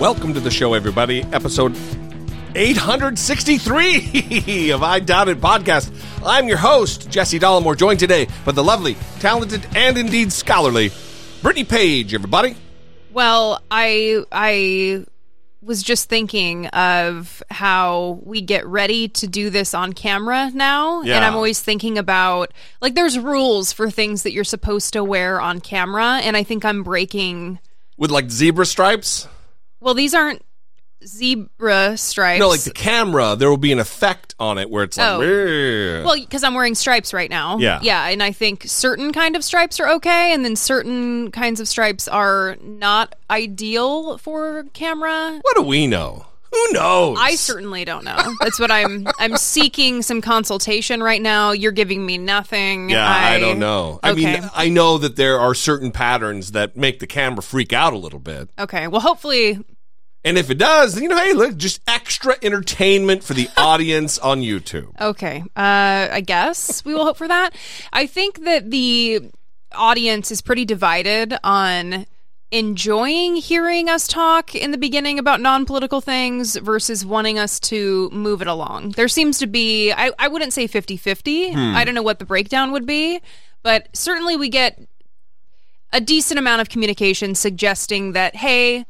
Welcome to the show, everybody. Episode 863 of I Doubt It podcast. I'm your host, Jesse Dollemore, joined today by the lovely, talented, and indeed scholarly Brittany Page, everybody. Well, I I was just thinking of how we get ready to do this on camera now Yeah. and I'm always thinking about like there's rules for things that you're supposed to wear on camera and I think I'm breaking With like zebra stripes. Well, these aren't zebra stripes. No, like the camera, there will be an effect on it where it's like, Oh. Well, because I'm wearing stripes right now. Yeah. Yeah. And I think certain kind of stripes are okay. And then certain kinds of stripes are not ideal for camera. what do we know? Who knows? I certainly don't know. That's what I'm. I'm seeking some consultation right now. You're giving me nothing. yeah, I, don't know. I Okay. mean, I know that there are certain patterns that make the camera freak out a little bit. Okay. Well, hopefully, And if it does, then, you know, hey, look, just extra entertainment for the audience on YouTube. Okay. Uh, I guess we will hope for that. I think that the audience is pretty divided on enjoying hearing us talk in the beginning about non political things versus wanting us to move it along. There seems to be, I, I wouldn't say 50 50. I don't know what the breakdown would be, but certainly we get a decent amount of communication suggesting that, hey,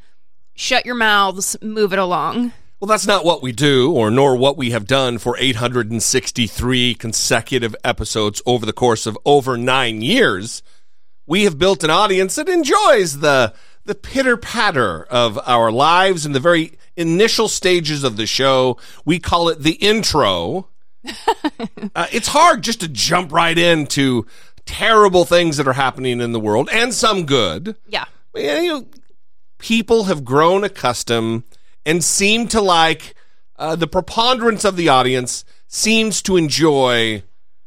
shut your mouths, move it along. Well, that's not what we do, or nor what we have done for 863 consecutive episodes over the course of over nine years. We have built an audience that enjoys the the pitter patter of our lives in the very initial stages of the show. We call it the intro. uh, it's hard just to jump right into terrible things that are happening in the world, and some good. Yeah. Yeah, you know, people have grown accustomed and seem to like uh, the preponderance of the audience seems to enjoy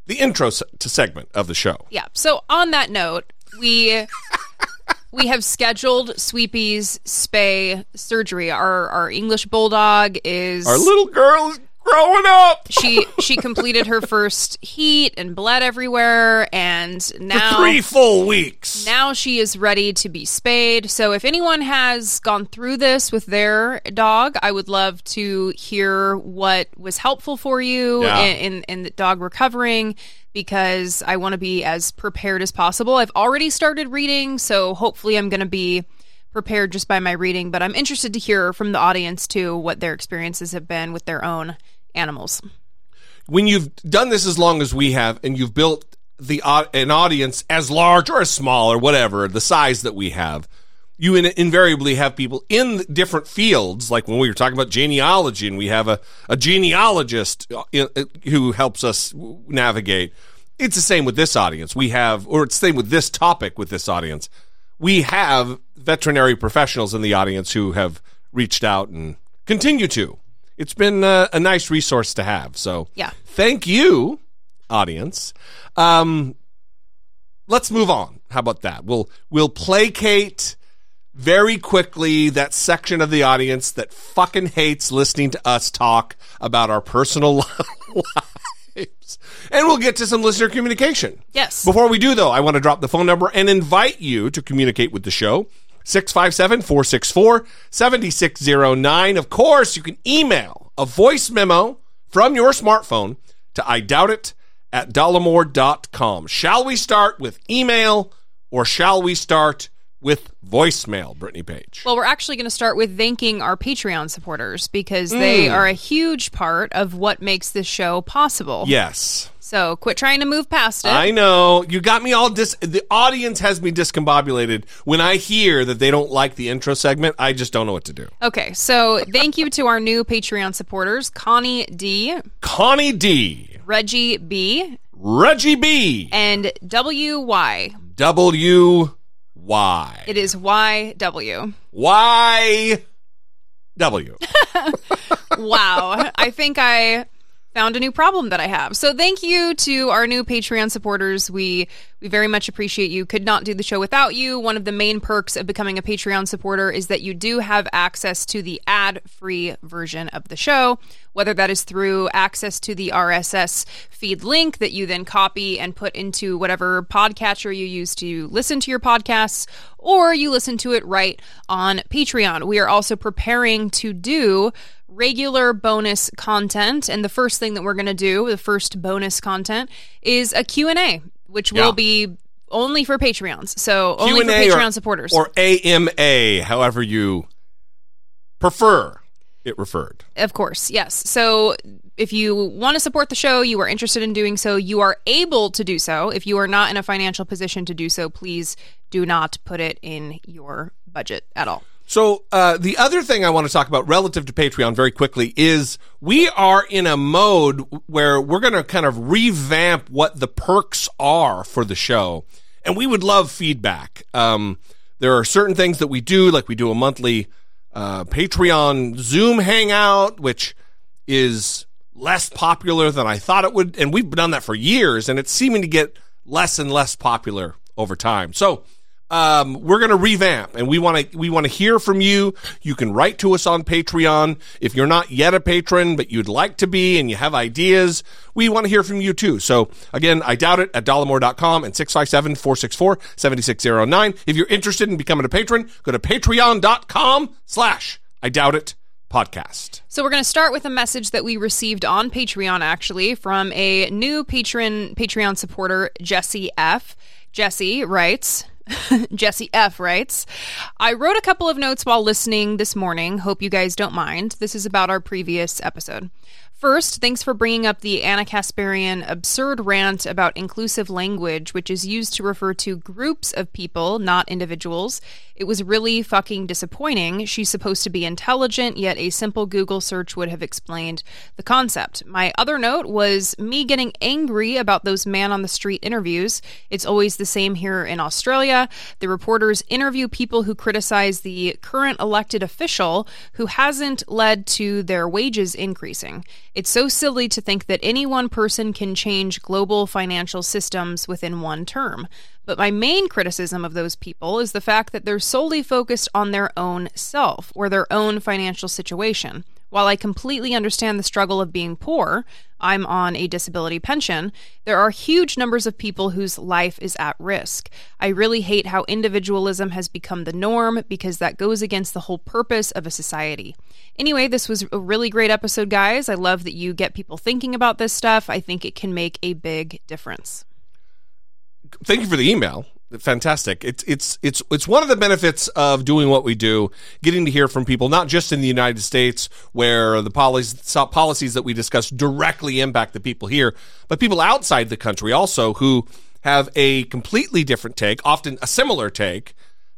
the intro se- to segment of the show. Yeah. So on that note, we we have scheduled Sweepy's spay surgery. Our our English bulldog is Our little girl is growing up. she she completed her first heat and bled everywhere and For now three full weeks. now she is ready to be spayed. So if anyone has gone through this with their dog, I would love to hear what was helpful for you Yeah. in, in, in the dog recovering because I want to be as prepared as possible. I've already started reading, so hopefully I'm going to be prepared just by my reading, but I'm interested to hear from the audience too what their experiences have been with their own animals. when you've done this as long as we have and you've built the au- an audience as large or as small or whatever the size that we have you in- invariably have people in different fields. Like when we were talking about genealogy and we have a, a genealogist uh, uh, who helps us navigate. It's the same with this audience. We have or it's the same with this topic with this audience we have veterinary professionals in the audience who have reached out and continue to. It's been uh, a nice resource to have so Yeah. thank you audience. Um let's move on. How about that? We'll we'll placate very quickly that section of the audience that fucking hates listening to us talk about our personal lives and we'll get to some listener communication Yes. before we do, though, I want to drop the phone number and invite you to communicate with the show. 657 464 7609. Of course, you can email a voice memo from your smartphone to I doubt it at dollemore.com. Shall we start with email or shall we start with voicemail, Brittany Page? Well, we're actually going to start with thanking our Patreon supporters because they Mm. are a huge part of what makes this show possible. yes. So quit trying to move past it. I know. You got me all dis. The audience has me discombobulated when I hear that they don't like the intro segment. I just don't know what to do. okay, so thank you to our new Patreon supporters Connie D, Connie D, Reggie B, Reggie B, and WY. W Y. It is YW. Y W. wow. I think I found a new problem that I have. So thank you to our new Patreon supporters. We we very much appreciate you. Could not do the show without you. One of the main perks of becoming a Patreon supporter is that you do have access to the ad-free version of the show, whether that is through access to the RSS feed link that you then copy and put into whatever podcatcher you use to listen to your podcasts or you listen to it right on Patreon. We are also preparing to do regular bonus content and the first thing that we're going to do the first bonus content is a q&a which Yeah. will be only for patreons so only for Q&A patreon or, supporters Or AMA, however you prefer it referred. Of course, yes. So if you want to support the show, you are interested in doing so, you are able to do so. If you are not in a financial position to do so, please do not put it in your budget at all. So uh, the other thing I want to talk about relative to Patreon very quickly is we are in a mode where we're going to kind of revamp what the perks are for the show, and we would love feedback. Um, there are certain things that we do, like we do a monthly uh, Patreon Zoom hangout, which is less popular than I thought it would, and we've done that for years, and it's seeming to get less and less popular over time. So um, we're going to revamp, and we want to we want to hear from you. You can write to us on Patreon if you're not yet a patron, but you'd like to be, and you have ideas. We want to hear from you too. So again, I doubt it at dollemore.com and 657-464-7609. If you're interested in becoming a patron, go to patreon.com slash I doubt it podcast. So we're going to start with a message that we received on Patreon actually from a new patron Patreon supporter Jesse F. Jesse writes Jesse F writes, I wrote a couple of notes while listening this morning. Hope you guys don't mind. This is about our previous episode. First, thanks for bringing up the Ana Kasparian absurd rant about inclusive language, which is used to refer to groups of people, not individuals. It was really fucking disappointing. She's supposed to be intelligent, yet a simple Google search would have explained the concept. My other note was me getting angry about those man on the street interviews. It's always the same here in Australia. The reporters interview people who criticize the current elected official who hasn't led to their wages increasing. It's so silly to think that any one person can change global financial systems within one term. But my main criticism of those people is the fact that they're solely focused on their own self or their own financial situation. While I completely understand the struggle of being poor, I'm on a disability pension, there are huge numbers of people whose life is at risk. I really hate how individualism has become the norm because that goes against the whole purpose of a society. Anyway, this was a really great episode, guys. I love that you get people thinking about this stuff. I think it can make a big difference. thank you for the email. Fantastic. It's it's it's it's one of the benefits of doing what we do, getting to hear from people not just in the United States where the policies policies that we discuss directly impact the people here, but people outside the country also who have a completely different take, often a similar take,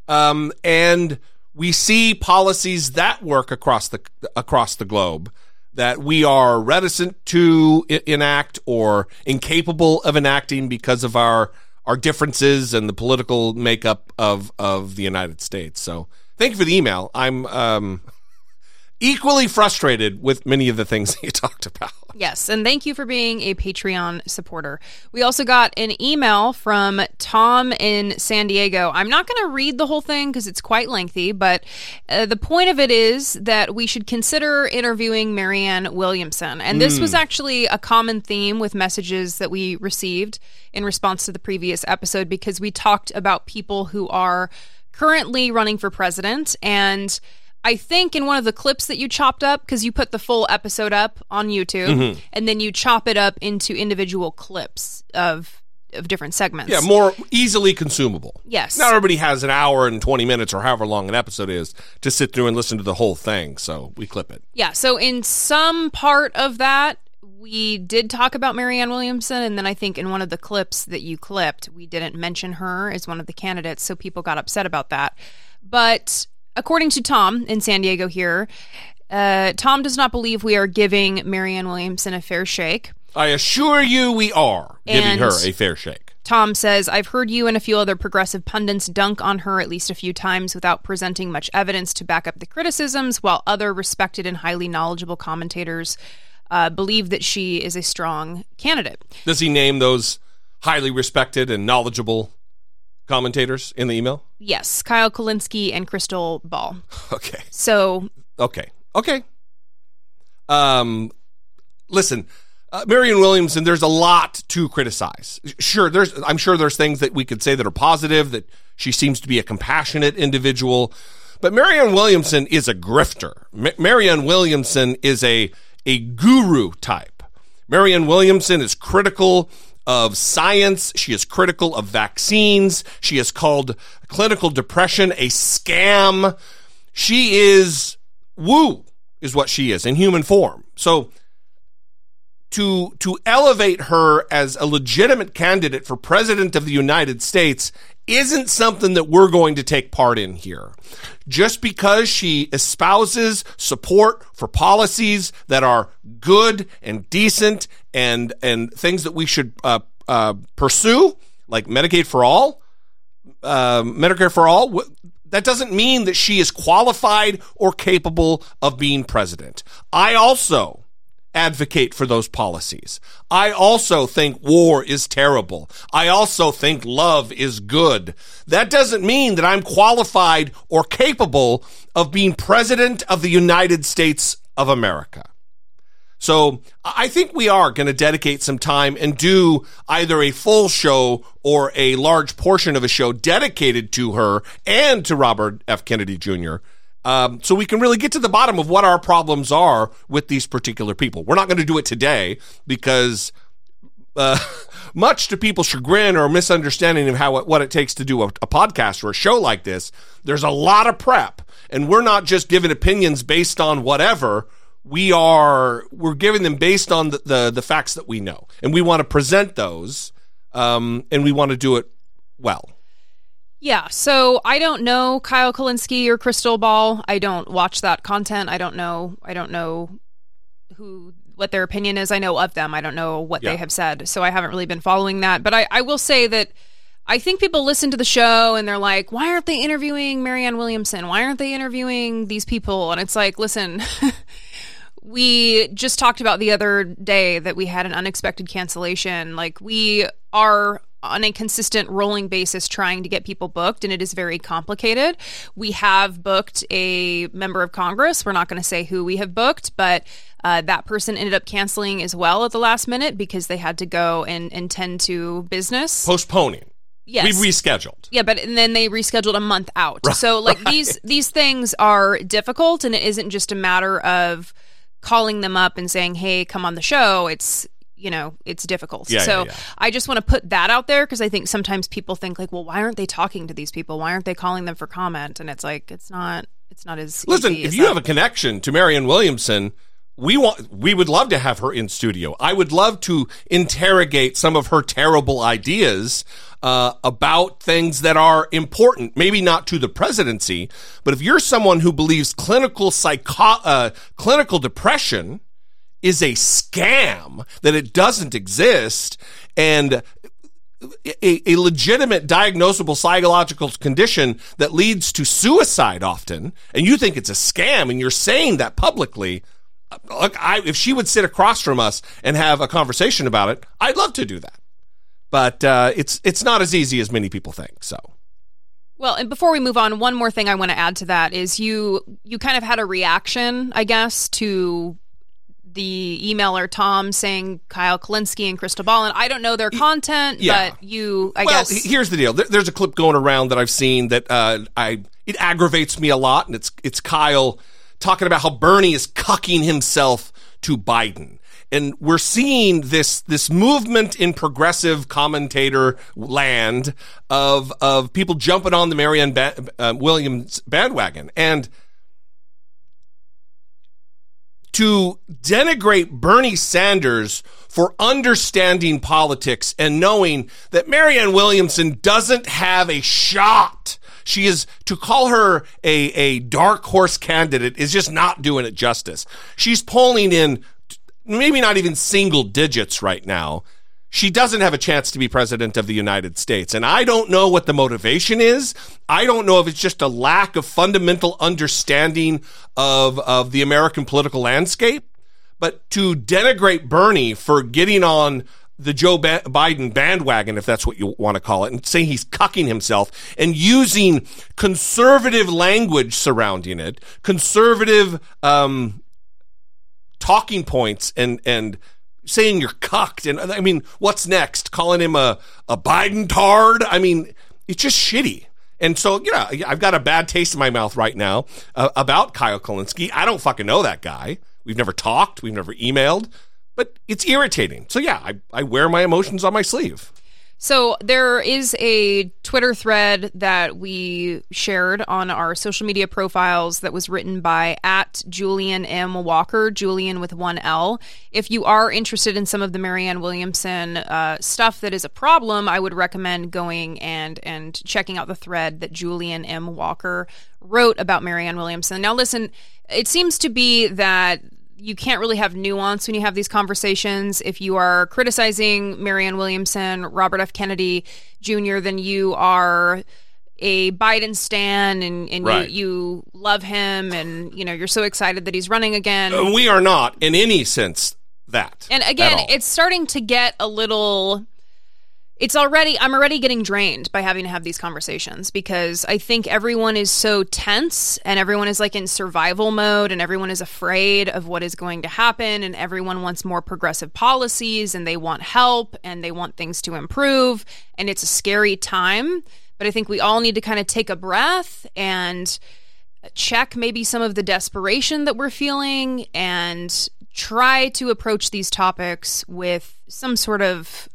um, and we see policies that work across the across the globe that we are reticent to enact or incapable of enacting because of our our differences and the political makeup of of the United States. So, thank you for the email. I'm um, equally frustrated with many of the things that you talked about. Yes, and thank you for being a Patreon supporter. We also got an email from Tom in San Diego. I'm not going to read the whole thing because it's quite lengthy, but uh, the point of it is that we should consider interviewing Marianne Williamson. And this was actually a common theme with messages that we received in response to the previous episode because we talked about people who are currently running for president and I think in one of the clips that you chopped up, because you put the full episode up on YouTube, Mm-hmm. and then you chop it up into individual clips of of different segments. Yeah, more easily consumable. Yes. Not everybody has an hour and 20 minutes or however long an episode is to sit through and listen to the whole thing, so we clip it. Yeah. So in some part of that, we did talk about Marianne Williamson, and then I think in one of the clips that you clipped, we didn't mention her as one of the candidates, so people got upset about that. But according to Tom in San Diego here, uh, Tom does not believe we are giving Marianne Williamson a fair shake. I assure you we are giving And- her a fair shake. Tom says, I've heard you and a few other progressive pundits dunk on her at least a few times without presenting much evidence to back up the criticisms, while other respected and highly knowledgeable commentators uh, believe that she is a strong candidate. Does he name those highly respected and knowledgeable commentators in the email? Yes, Kyle Kulinski and Krystal Ball. Okay. So, Okay. Okay. Um, listen, uh, Marianne Williamson. There's a lot to criticize. Sure, there's. I'm sure there's things that we could say that are positive. That she seems to be a compassionate individual, but Marianne Williamson is a grifter. Ma- Marianne Williamson is a a guru type. Marianne Williamson is critical of science. She is critical of vaccines. She has called clinical depression a scam. She is woo is what she is in human form. So to to elevate her as a legitimate candidate for president of the United States isn't something that we're going to take part in here. Just because she espouses support for policies that are good and decent and and things that we should uh, uh, pursue, like Medicaid for all, uh, Medicare for all, that doesn't mean that she is qualified or capable of being president. I also advocate for those policies. I also think war is terrible. I also think love is good. That doesn't mean that I'm qualified or capable of being president of the United States of America. So I think we are going to dedicate some time and do either a full show or a large portion of a show dedicated to her and to Robert F. Kennedy Jr. Um, so we can really get to the bottom of what our problems are with these particular people. We're not going to do it today because, uh, much to people's chagrin or misunderstanding of how what it takes to do a, a podcast or a show like this, there's a lot of prep, and we're not just giving opinions based on whatever. We are we're giving them based on the the, the facts that we know, and we want to present those, um, and we want to do it well. Yeah, so I don't know Kyle Kulinski or Krystal Ball. I don't watch that content. I don't know. I don't know who what their opinion is. I know of them. I don't know what Yeah. they have said. So I haven't really been following that. But I, I will say that I think people listen to the show and they're like, why aren't they interviewing Marianne Williamson? Why aren't they interviewing these people? And it's like, listen. we just talked about the other day that we had an unexpected cancellation. Like we are on a consistent rolling basis trying to get people booked and it is very complicated. We have booked a member of Congress. We're not going to say who we have booked, but uh, that person ended up canceling as well at the last minute because they had to go and, and tend to business. Postponing. Yes. We rescheduled. Yeah, but and then they rescheduled a month out. So like these these things are difficult and it isn't just a matter of calling them up and saying, "Hey, come on the show." It's you know, it's difficult. Yeah, so yeah, yeah. I just want to put that out there because I think sometimes people think like, "Well, why aren't they talking to these people? Why aren't they calling them for comment?" And it's like it's not it's not as Listen, if as you that. have a connection to Marianne Williamson, we want we would love to have her in studio. I would love to interrogate some of her terrible ideas uh, about things that are important, maybe not to the presidency, but if you're someone who believes clinical psycho- uh, clinical depression is a scam, that it doesn't exist, and a, a legitimate diagnosable psychological condition that leads to suicide often, and you think it's a scam, and you're saying that publicly, look, I, if she would sit across from us and have a conversation about it, I'd love to do that. But uh, it's it's not as easy as many people think. So Well, and before we move on, one more thing I want to add to that is you you kind of had a reaction, I guess, to the emailer Tom saying Kyle Kulinski and Krystal Ball, and I don't know their content, yeah. but you, I well, guess, here's the deal. There, there's a clip going around that I've seen that uh, I it aggravates me a lot, and it's it's Kyle talking about how Bernie is cucking himself to Biden. And we're seeing this this movement in progressive commentator land of of people jumping on the Marianne ba- uh, Williams bandwagon, and to denigrate Bernie Sanders for understanding politics and knowing that Marianne Williamson doesn't have a shot. She is to call her a, a dark horse candidate is just not doing it justice. She's polling in maybe not even single digits right now. she doesn't have a chance to be president of the United States. And I don't know what the motivation is. I don't know if it's just a lack of fundamental understanding of, of the American political landscape. But to denigrate Bernie for getting on the Joe Biden bandwagon, if that's what you want to call it, and saying he's cucking himself and using conservative language surrounding it, conservative um, talking points, and and saying you're cucked. And I mean, what's next? Calling him a a Biden tard? I mean, it's just shitty. And so, you know, I've got a bad taste in my mouth right now uh, about Kyle Kulinski. I don't fucking know that guy. We've never talked. We've never emailed but it's irritating. So yeah, I, I wear my emotions on my sleeve. So there is a Twitter thread that we shared on our social media profiles that was written by at Julian M. Walker, Julian with one L. If you are interested in some of the Marianne Williamson uh, stuff that is a problem, I would recommend going and and checking out the thread that Julian M. Walker wrote about Marianne Williamson. Now listen, it seems to be that you can't really have nuance when you have these conversations. If you are criticizing Marianne Williamson, Robert F. Kennedy Jr., then you are a Biden stan and, and right. you, you, love him and you know you're so excited that he's running again. Uh, we are not in any sense that. And again, it's starting to get a little it's already i'm already getting drained by having to have these conversations because i think everyone is so tense and everyone is like in survival mode and everyone is afraid of what is going to happen and everyone wants more progressive policies and they want help and they want things to improve and it's a scary time. But i think we all need to kind of take a breath and check maybe some of the desperation that we're feeling and try to approach these topics with some sort of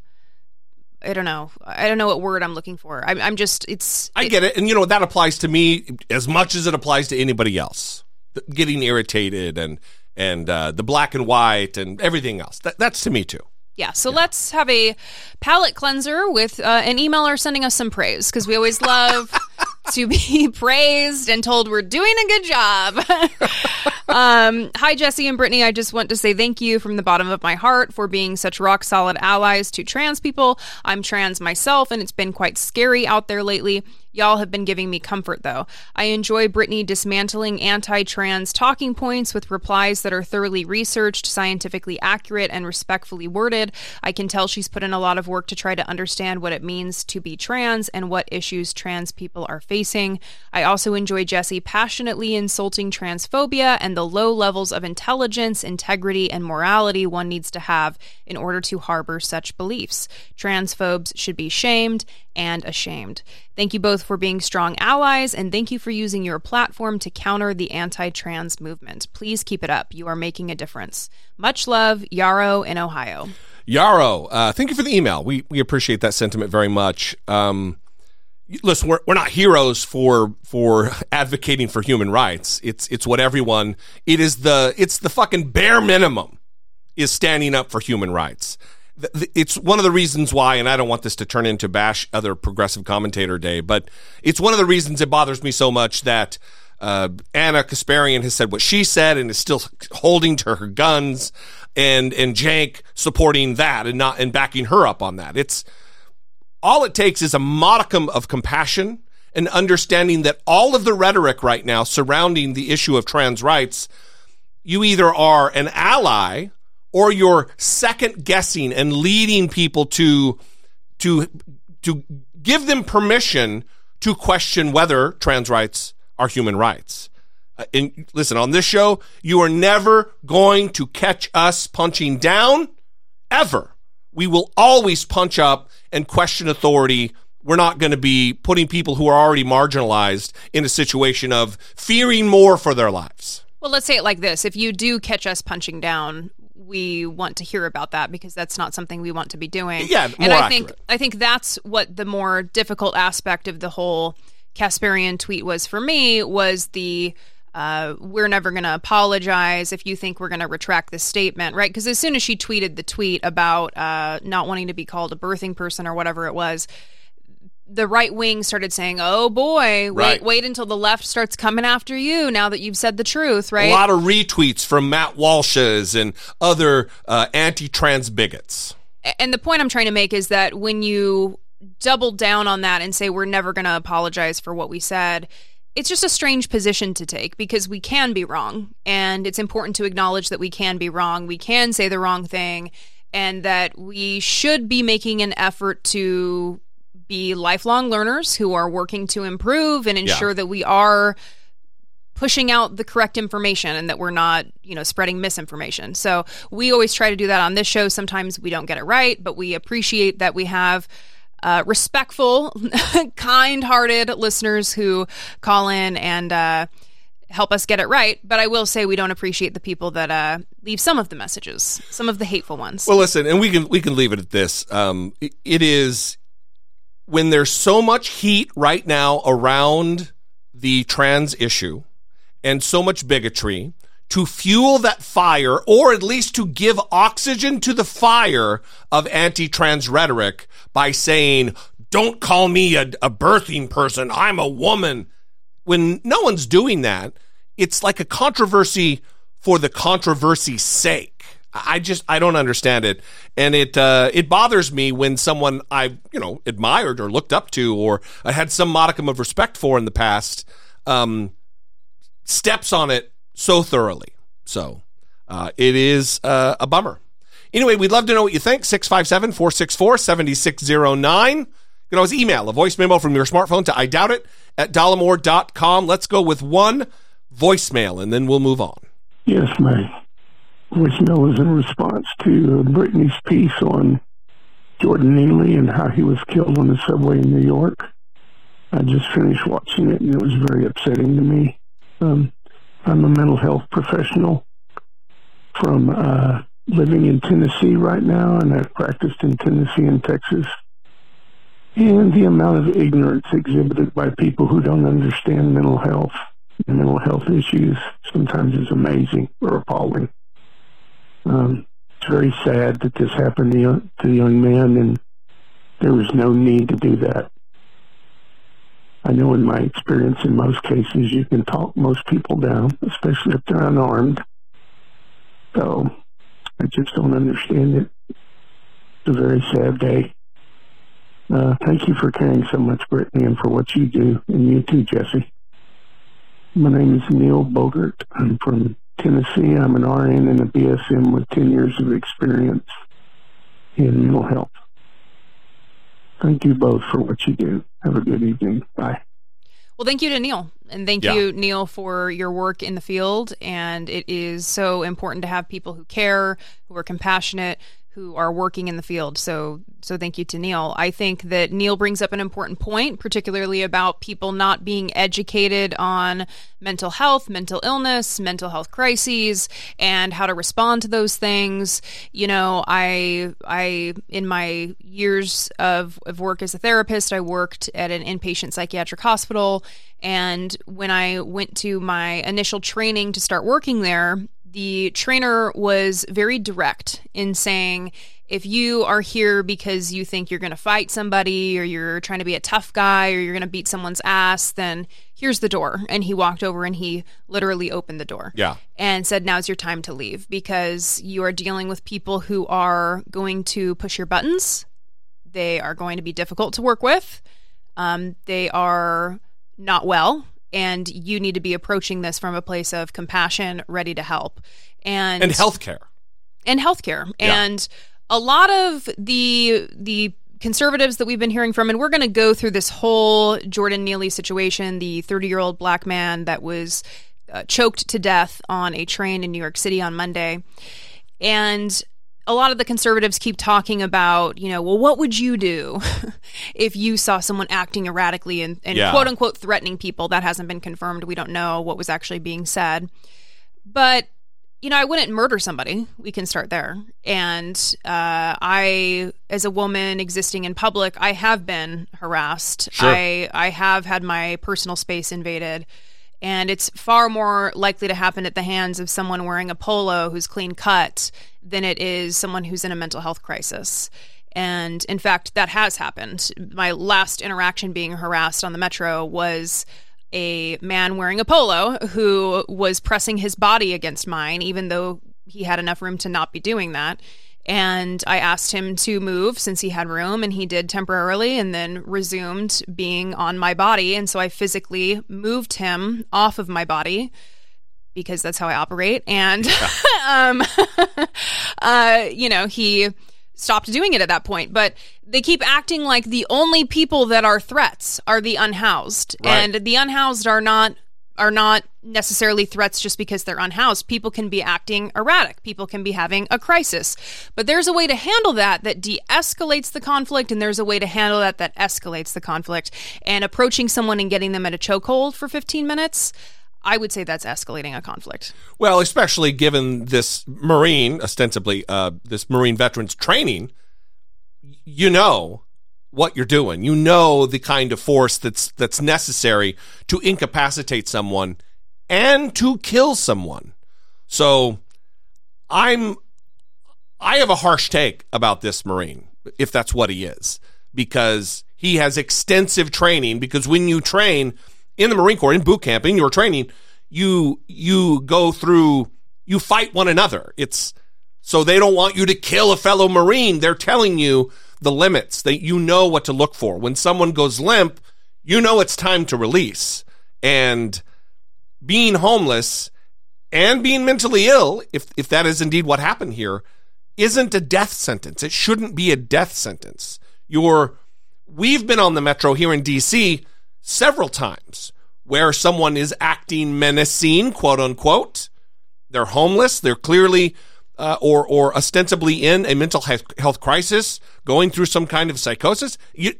I don't know. I don't know what word I'm looking for. I'm, I'm just, it's. I get it. And, you know, that applies to me as much as it applies to anybody else. Getting irritated and, and uh, the black and white and everything else. That, that's to me too. Yeah, so yeah. let's have a palate cleanser with uh, an emailer sending us some praise because we always love to be praised and told we're doing a good job. um, hi, Jesse and Brittany. I just want to say thank you from the bottom of my heart for being such rock solid allies to trans people. I'm trans myself, and it's been quite scary out there lately. Y'all have been giving me comfort, though. I enjoy Brittany dismantling anti trans talking points with replies that are thoroughly researched, scientifically accurate, and respectfully worded. I can tell she's put in a lot of work to try to understand what it means to be trans and what issues trans people are facing. I also enjoy Jesse passionately insulting transphobia and the low levels of intelligence, integrity, and morality one needs to have in order to harbor such beliefs. Transphobes should be shamed and ashamed. Thank you both for being strong allies, and thank you for using your platform to counter the anti trans movement. Please keep it up. You are making a difference. Much love, Yarrow in Ohio. Yarrow, uh, thank you for the email. We, we appreciate that sentiment very much. Um, listen, we're, we're not heroes for for advocating for human rights. It's it's what everyone. It is the it's the fucking bare minimum is standing up for human rights it's one of the reasons why, and I don't want this to turn into bash other progressive commentator day, but it's one of the reasons it bothers me so much that uh, Ana Kasparian has said what she said and is still holding to her guns, and and Cenk supporting that and not and backing her up on that. It's all it takes is a modicum of compassion and understanding that all of the rhetoric right now surrounding the issue of trans rights, you either are an ally or you're second guessing and leading people to to to give them permission to question whether trans rights are human rights. Uh, and listen, on this show, you are never going to catch us punching down ever. We will always punch up and question authority. We're not going to be putting people who are already marginalized in a situation of fearing more for their lives. Well, let's say it like this. If you do catch us punching down, we want to hear about that because that's not something we want to be doing. Yeah, and I think I think that's what the more difficult aspect of the whole Kasparian tweet was for me was the uh, we're never going to apologize if you think we're going to retract this statement, right? Because as soon as she tweeted the tweet about uh, not wanting to be called a birthing person or whatever it was, the right wing started saying, "Oh boy, wait, right. wait until the left starts coming after you now that you've said the truth." Right? A lot of retweets from Matt Walsh's and other uh, anti-trans bigots. And the point I'm trying to make is that when you double down on that and say we're never going to apologize for what we said, it's just a strange position to take because we can be wrong. And it's important to acknowledge that we can be wrong. We can say the wrong thing and that we should be making an effort to be lifelong learners who are working to improve and ensure yeah. that we are pushing out the correct information and that we're not, you know, spreading misinformation. So we always try to do that on this show. Sometimes we don't get it right, but we appreciate that we have uh, respectful, kind hearted listeners who call in and uh, help us get it right. But I will say we don't appreciate the people that uh, leave some of the messages, some of the hateful ones. Well, listen, and we can we can leave it at this. Um, it is when there's so much heat right now around the trans issue and so much bigotry to fuel that fire or at least to give oxygen to the fire of anti-trans rhetoric by saying, don't call me a, a birthing person. I'm a woman. When no one's doing that, it's like a controversy for the controversy's sake. I just I don't understand it, and it uh, it bothers me when someone I you know admired or looked up to or I had some modicum of respect for in the past um, steps on it so thoroughly. So uh, it is uh, a bummer. Anyway, we'd love to know what you think. 657 464 7609. You can always email a voice memo from your smartphone to I doubt it at dollemore.com. Let's go with one voicemail and then we'll move on. Yes, my voicemail was in response to Brittany's piece on Jordan Neely and how he was killed on the subway in New York. I just finished watching it and it was very upsetting to me. Um, I'm a mental health professional from uh, living in Tennessee right now, and I've practiced in Tennessee and Texas. And the amount of ignorance exhibited by people who don't understand mental health and mental health issues sometimes is amazing or appalling. Um, it's very sad that this happened to, to the young man, and there was no need to do that. I know in my experience, in most cases, you can talk most people down, especially if they're unarmed. So I just don't understand it. It's a very sad day. Uh, thank you for caring so much, Brittany, and for what you do, and you too, Jesse. My name is Neil Bogert. I'm from Tennessee. I'm an RN and a BSN with 10 years of experience in mental health. Thank you both for what you do. Have a good evening. Bye. Well, thank you to Neil. And thank yeah. you, Neil, for your work in the field. And it is so important to have people who care, who are compassionate, who are working in the field. So, so thank you to Neil. I think that Neil brings up an important point, particularly about people not being educated on mental health, mental illness, mental health crises, and how to respond to those things. You know, I, I, in my years of, of work as a therapist, I worked at an inpatient psychiatric hospital. And when I went to my initial training to start working there, the trainer was very direct in saying if you are here because you think you're going to fight somebody or you're trying to be a tough guy or you're going to beat someone's ass, then here's the door. And he walked over and he literally opened the door. Yeah. And said, now's your time to leave because you are dealing with people who are going to push your buttons. They are going to be difficult to work with. Um, they are not well and you need to be approaching this from a place of compassion, ready to help, and and healthcare, and healthcare, yeah. and a lot of the the conservatives that we've been hearing from, and we're going to go through this whole Jordan Neely situation, the 30 year old black man that was uh, choked to death on a train in New York City on Monday, and a lot of the conservatives keep talking about, you know, well, what would you do if you saw someone acting erratically and, and yeah. quote unquote threatening people? That hasn't been confirmed. We don't know what was actually being said. But, you know, I wouldn't murder somebody. We can start there. And uh, I, as a woman existing in public, I have been harassed. Sure. I, I have had my personal space invaded. And it's far more likely to happen at the hands of someone wearing a polo who's clean cut than it is someone who's in a mental health crisis. And in fact, that has happened. My last interaction being harassed on the metro was a man wearing a polo who was pressing his body against mine, even though he had enough room to not be doing that. And I asked him to move since he had room, and he did temporarily and then resumed being on my body. And so I physically moved him off of my body because that's how I operate. And, um, uh, you know, he stopped doing it at that point. But they keep acting like the only people that are threats are the unhoused, Right. and the unhoused are not are not necessarily threats just because they're unhoused. People can be acting erratic. People can be having a crisis. But there's a way to handle that that de-escalates the conflict and there's a way to handle that that escalates the conflict. And approaching someone and getting them at a chokehold for 15 minutes, I would say that's escalating a conflict. Well, especially given this Marine, ostensibly uh, this Marine veterans training, you know what you're doing. You know the kind of force that's that's necessary to incapacitate someone and to kill someone. So I'm I have a harsh take about this Marine, if that's what he is, because he has extensive training. Because when you train in the Marine Corps, in boot camp, in your training, you you go through you fight one another. It's so they don't want you to kill a fellow Marine. They're telling you the limits that you know what to look for. When someone goes limp, you know it's time to release. And being homeless and being mentally ill, if if that is indeed what happened here, isn't a death sentence. It shouldn't be a death sentence. You're we've been on the metro here in DC several times where someone is acting menacing, quote unquote. They're homeless. They're clearly uh, or or ostensibly in a mental health, health crisis, going through some kind of psychosis. You,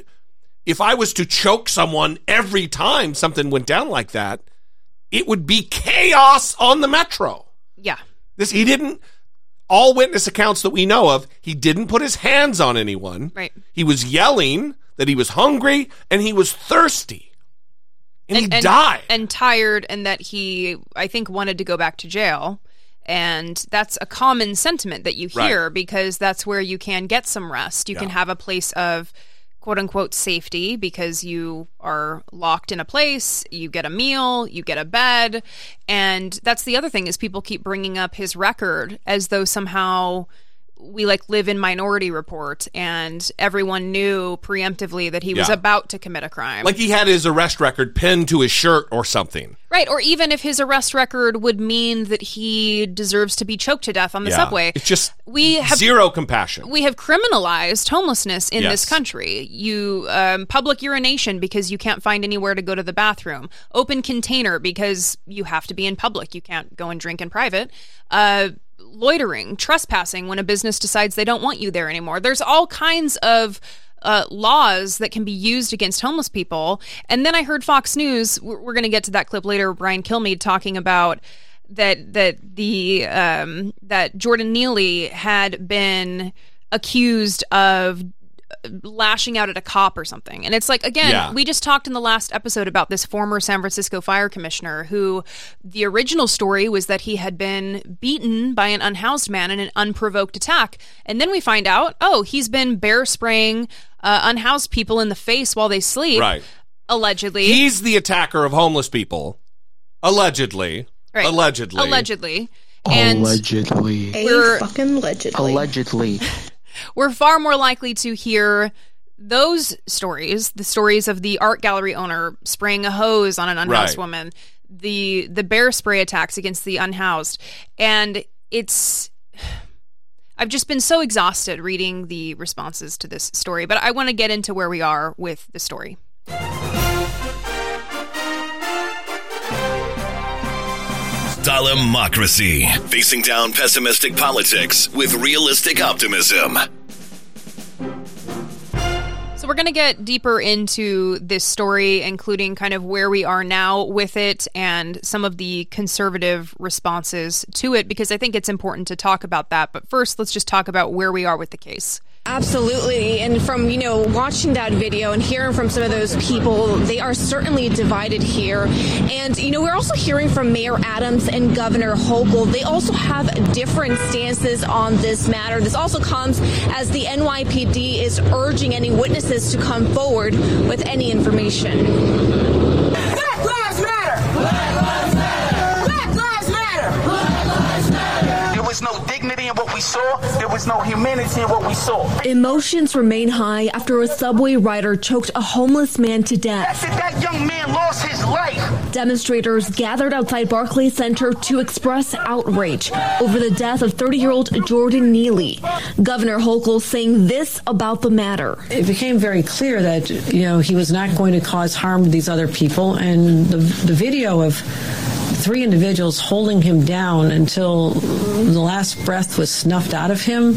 if I was to choke someone every time something went down like that, it would be chaos on the metro. Yeah. This he didn't. All witness accounts that we know of, he didn't put his hands on anyone. Right. He was yelling that he was hungry and he was thirsty, and, he and, died. and tired and that he i think wanted to go back to jail and that's a common sentiment that you Right. hear because that's where you can get some rest you can have a place of quote unquote safety because you are locked in a place you get a meal you get a bed. And that's the other thing is people keep bringing up his record as though somehow we like live in minority report and everyone knew preemptively that he was about to commit a crime like he had his arrest record pinned to his shirt or something. Right, or even if his arrest record would mean that he deserves to be choked to death on the Yeah. subway. It's just we have zero compassion. we have criminalized homelessness in Yes. this country. You um, public urination because you can't find anywhere to go to the bathroom. Open container because you have to be in public. You can't go and drink in private. Uh, loitering, trespassing when a business decides they don't want you there anymore. There's all kinds of uh, laws that can be used against homeless people. And then I heard Fox News. We're, we're going to get to that clip later. Brian Kilmeade talking about that that the um, that Jordan Neely had been accused of lashing out at a cop or something. And it's like again, Yeah. we just talked in the last episode about this former San Francisco fire commissioner who the original story was that he had been beaten by an unhoused man in an unprovoked attack. And then we find out, oh, he's been bear spraying uh, unhoused people in the face while they sleep. Right. Allegedly. He's the attacker of homeless people, allegedly. Right. Allegedly. Allegedly. And Allegedly. A We're- fucking allegedly. Allegedly. We're far more likely to hear those stories, the stories of the art gallery owner spraying a hose on an unhoused Right. woman, the the bear spray attacks against the unhoused. And it's I've just been so exhausted reading the responses to this story, but I want to get into where we are with the story. Democracy. Facing down pessimistic politics with realistic optimism. So we're going to get deeper into this story, including kind of where we are now with it and some of the conservative responses to it, because I think it's important to talk about that. But first, let's just talk about where we are with the case. Absolutely. And from, you know, watching that video and hearing from some of those people, they are certainly divided here. And, you know, we're also hearing from Mayor Adams and Governor Hochul. They also have different stances on this matter. This also comes as the NYPD is urging any witnesses to come forward with any information. Black Lives Matter! Black Lives was no dignity in what we saw. There was was no humanity in what we saw. Emotions remain high after a subway rider choked a homeless man to death. After that young man lost his life. Demonstrators gathered outside Barclays Center to express outrage over the death of 30 year old Jordan Neely. Governor Hochul saying this about the matter. It became very clear that, you know, he was not going to cause harm to these other people. And the, the video of three individuals holding him down until the last breath was snuffed out of him,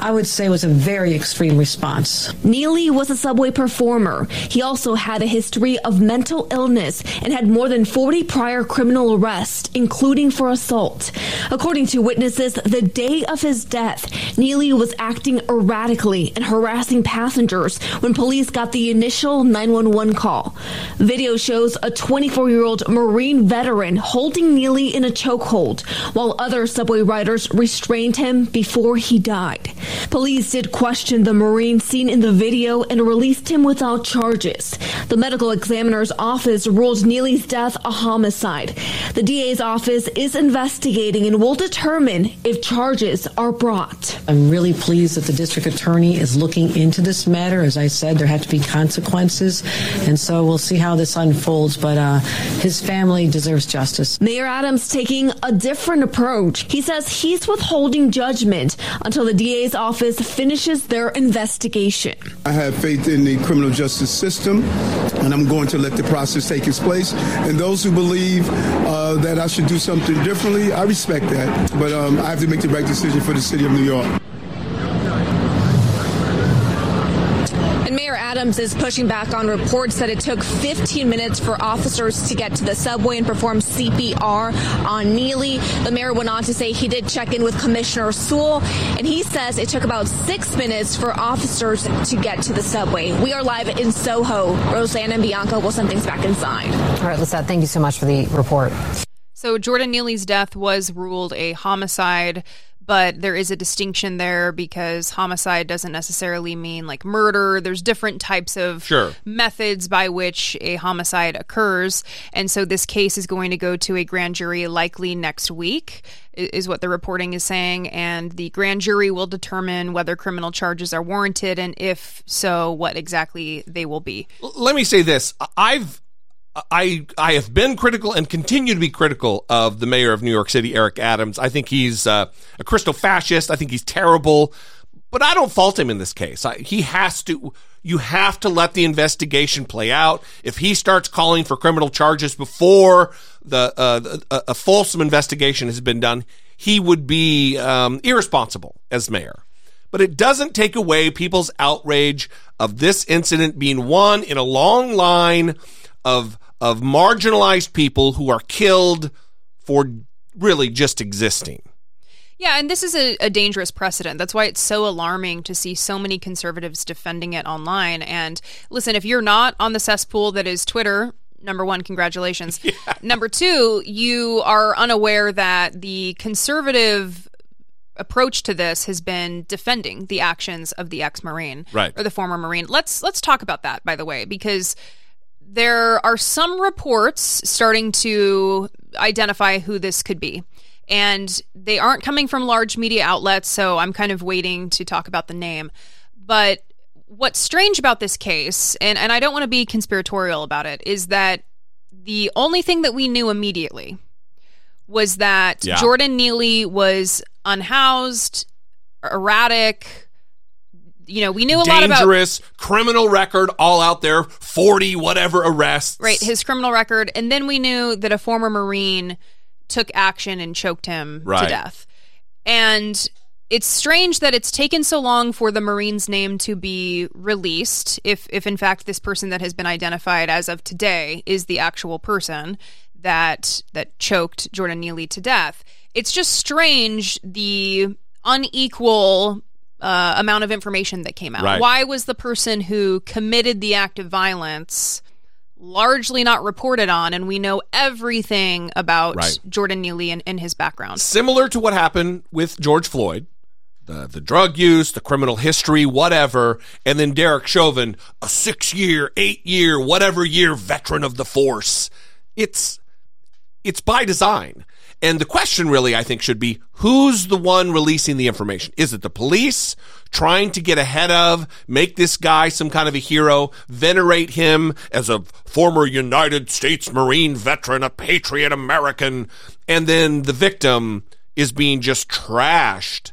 I would say was a very extreme response. Neely was a subway performer. He also had a history of mental illness and had more than 40 prior criminal arrests, including for assault. According to witnesses, the day of his death, Neely was acting erratically and harassing passengers when police got the initial 911 call. Video shows a 24 year old Marine veteran holding Neely in a chokehold while other subway riders restrained him before he died. Police did question the Marine seen in the video and released him without charges. The medical examiner's office ruled Neely's death a homicide. The DA's office is investigating and will determine if charges are brought. I'm really pleased that the district attorney is looking into this matter. As I said, there have to be consequences. And so we'll see how this unfolds. But uh, his family deserves justice. Mayor Adams taking a different approach. He says he's withholding judgment until the DA's office finishes their investigation. I have faith in the criminal justice system, and I'm going to let the process take its place. And those who believe uh, that I should do something differently, I respect that. But um, I have to make the right decision for the city of New York. Adams is pushing back on reports that it took 15 minutes for officers to get to the subway and perform CPR on Neely. The mayor went on to say he did check in with Commissioner Sewell, and he says it took about six minutes for officers to get to the subway. We are live in Soho. Roseanne and Bianca will send things back inside. All right, Lisette, thank you so much for the report. So Jordan Neely's death was ruled a homicide, but there is a distinction there because homicide doesn't necessarily mean like murder. There's different types of Sure. methods by which a homicide occurs. And so this case is going to go to a grand jury likely next week, is what the reporting is saying. And the grand jury will determine whether criminal charges are warranted and if so, what exactly they will be. let me say this i've I I have been critical and continue to be critical of the mayor of New York City, Eric Adams. I think he's uh, a Christofascist. I think he's terrible, but I don't fault him in this case. I, he has to. You have to let the investigation play out. If he starts calling for criminal charges before the uh, the- a, fulsome investigation has been done, he would be um, irresponsible as mayor but it doesn't take away people's outrage of this incident being one in a long line of of marginalized people who are killed for really just existing. Yeah, and this is a, a dangerous precedent. That's why it's so alarming to see so many conservatives defending it online. And listen, if you're not on the cesspool that is Twitter, number one, congratulations. Number two, you are unaware that the conservative approach to this has been defending the actions of the ex-marine Right. or the former marine. Let's let's talk about that by the way because there are some reports starting to identify who this could be. And they aren't coming from large media outlets, so I'm kind of waiting to talk about the name. But what's strange about this case, and, and I don't want to be conspiratorial about it, is that the only thing that we knew immediately was that Yeah. Jordan Neely was unhoused, erratic. You know, we knew a lot about Dangerous criminal record all out there, 40 whatever arrests. Right, his criminal record. And then we knew that a former Marine took action and choked him to death. And it's strange that it's taken so long for the Marine's name to be released, if if in fact this person that has been identified as of today is the actual person that that choked Jordan Neely to death. It's just strange the unequal uh, amount of information that came out. Right. Why was the person who committed the act of violence largely not reported on, and we know everything about Right. Jordan Neely and, and his background. Similar to what happened with George Floyd, the, the drug use, the criminal history, whatever, and then Derek Chauvin, a six year, eight year, whatever year veteran of the force. It's it's by design. And the question really, I think, should be who's the one releasing the information? Is it the police trying to get ahead of, make this guy some kind of a hero, venerate him as a former United States Marine veteran, a patriot American, and then the victim is being just trashed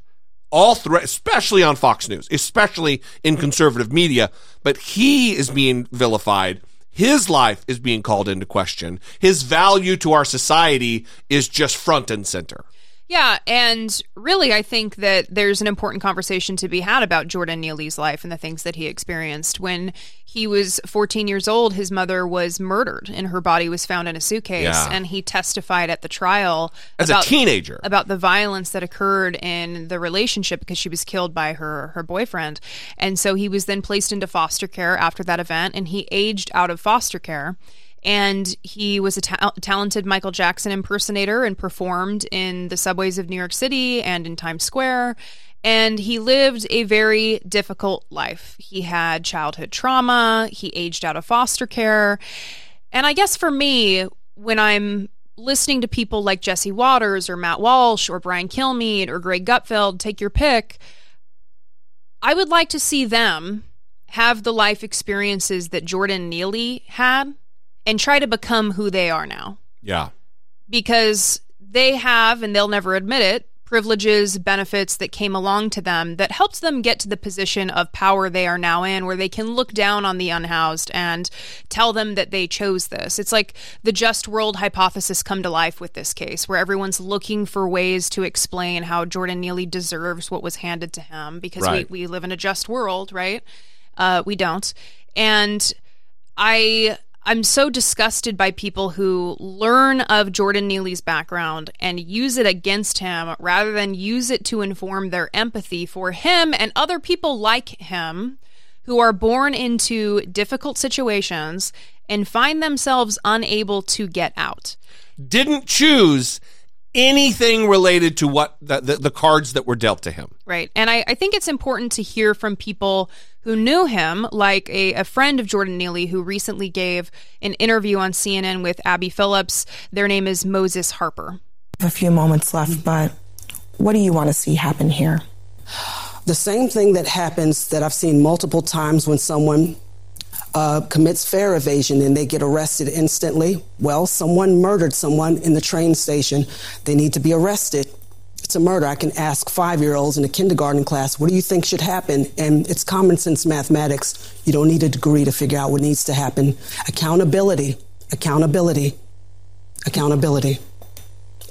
all through, especially on Fox News, especially in conservative media, but he is being vilified his life is being called into question. His value to our society is just front and center. Yeah, and really, I think that there's an important conversation to be had about Jordan Neely's life and the things that he experienced. When he was 14 years old, his mother was murdered and her body was found in a suitcase. Yeah. And he testified at the trial As a teenager. about the violence that occurred in the relationship because she was killed by her her boyfriend. And so he was then placed into foster care after that event, and he aged out of foster care and he was a ta- talented Michael Jackson impersonator and performed in the subways of New York City and in Times Square. And he lived a very difficult life. He had childhood trauma, he aged out of foster care. And I guess for me, when I'm listening to people like Jesse Watters or Matt Walsh or Brian Kilmeade or Greg Gutfeld, take your pick, I would like to see them have the life experiences that Jordan Neely had and try to become who they are now Yeah. because they have, and they'll never admit it, privileges, benefits that came along to them that helped them get to the position of power they are now in, where they can look down on the unhoused and tell them that they chose this. It's like the just world hypothesis come to life with this case, where everyone's looking for ways to explain how Jordan Neely deserves what was handed to him because Right. we, we live in a just world, right? Uh, we don't. And I I'm so disgusted by people who learn of Jordan Neely's background and use it against him rather than use it to inform their empathy for him and other people like him who are born into difficult situations and find themselves unable to get out. Didn't choose anything related to what the, the, the cards that were dealt to him. Right. And I, I think it's important to hear from people who knew him, like a, a friend of Jordan Neely who recently gave an interview on CNN with Abby Phillips. Their name is Moses Harper. a few moments left, but what do you want to see happen here? The same thing that happens that I've seen multiple times when someone uh, commits fare evasion and they get arrested instantly. Well, someone murdered someone in the train station. They need to be arrested. It's a murder. I can ask five year olds in a kindergarten class, what do you think should happen? And it's common sense mathematics. You don't need a degree to figure out what needs to happen. Accountability, accountability, accountability.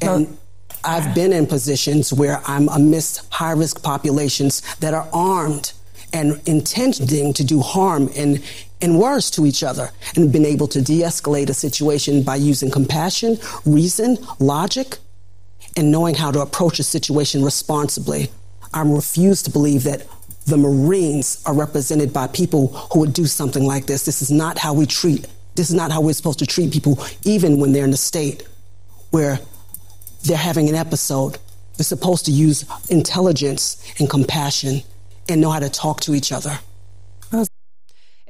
And I've been in positions where I'm amidst high risk populations that are armed and intending to do harm and, and worse to each other and been able to de escalate a situation by using compassion, reason, logic, and knowing how to approach a situation responsibly. I refuse to believe that the Marines are represented by people who would do something like this. This is not how we treat, this is not how we're supposed to treat people, even when they're in a state where they're having an episode. They're supposed to use intelligence and compassion and know how to talk to each other.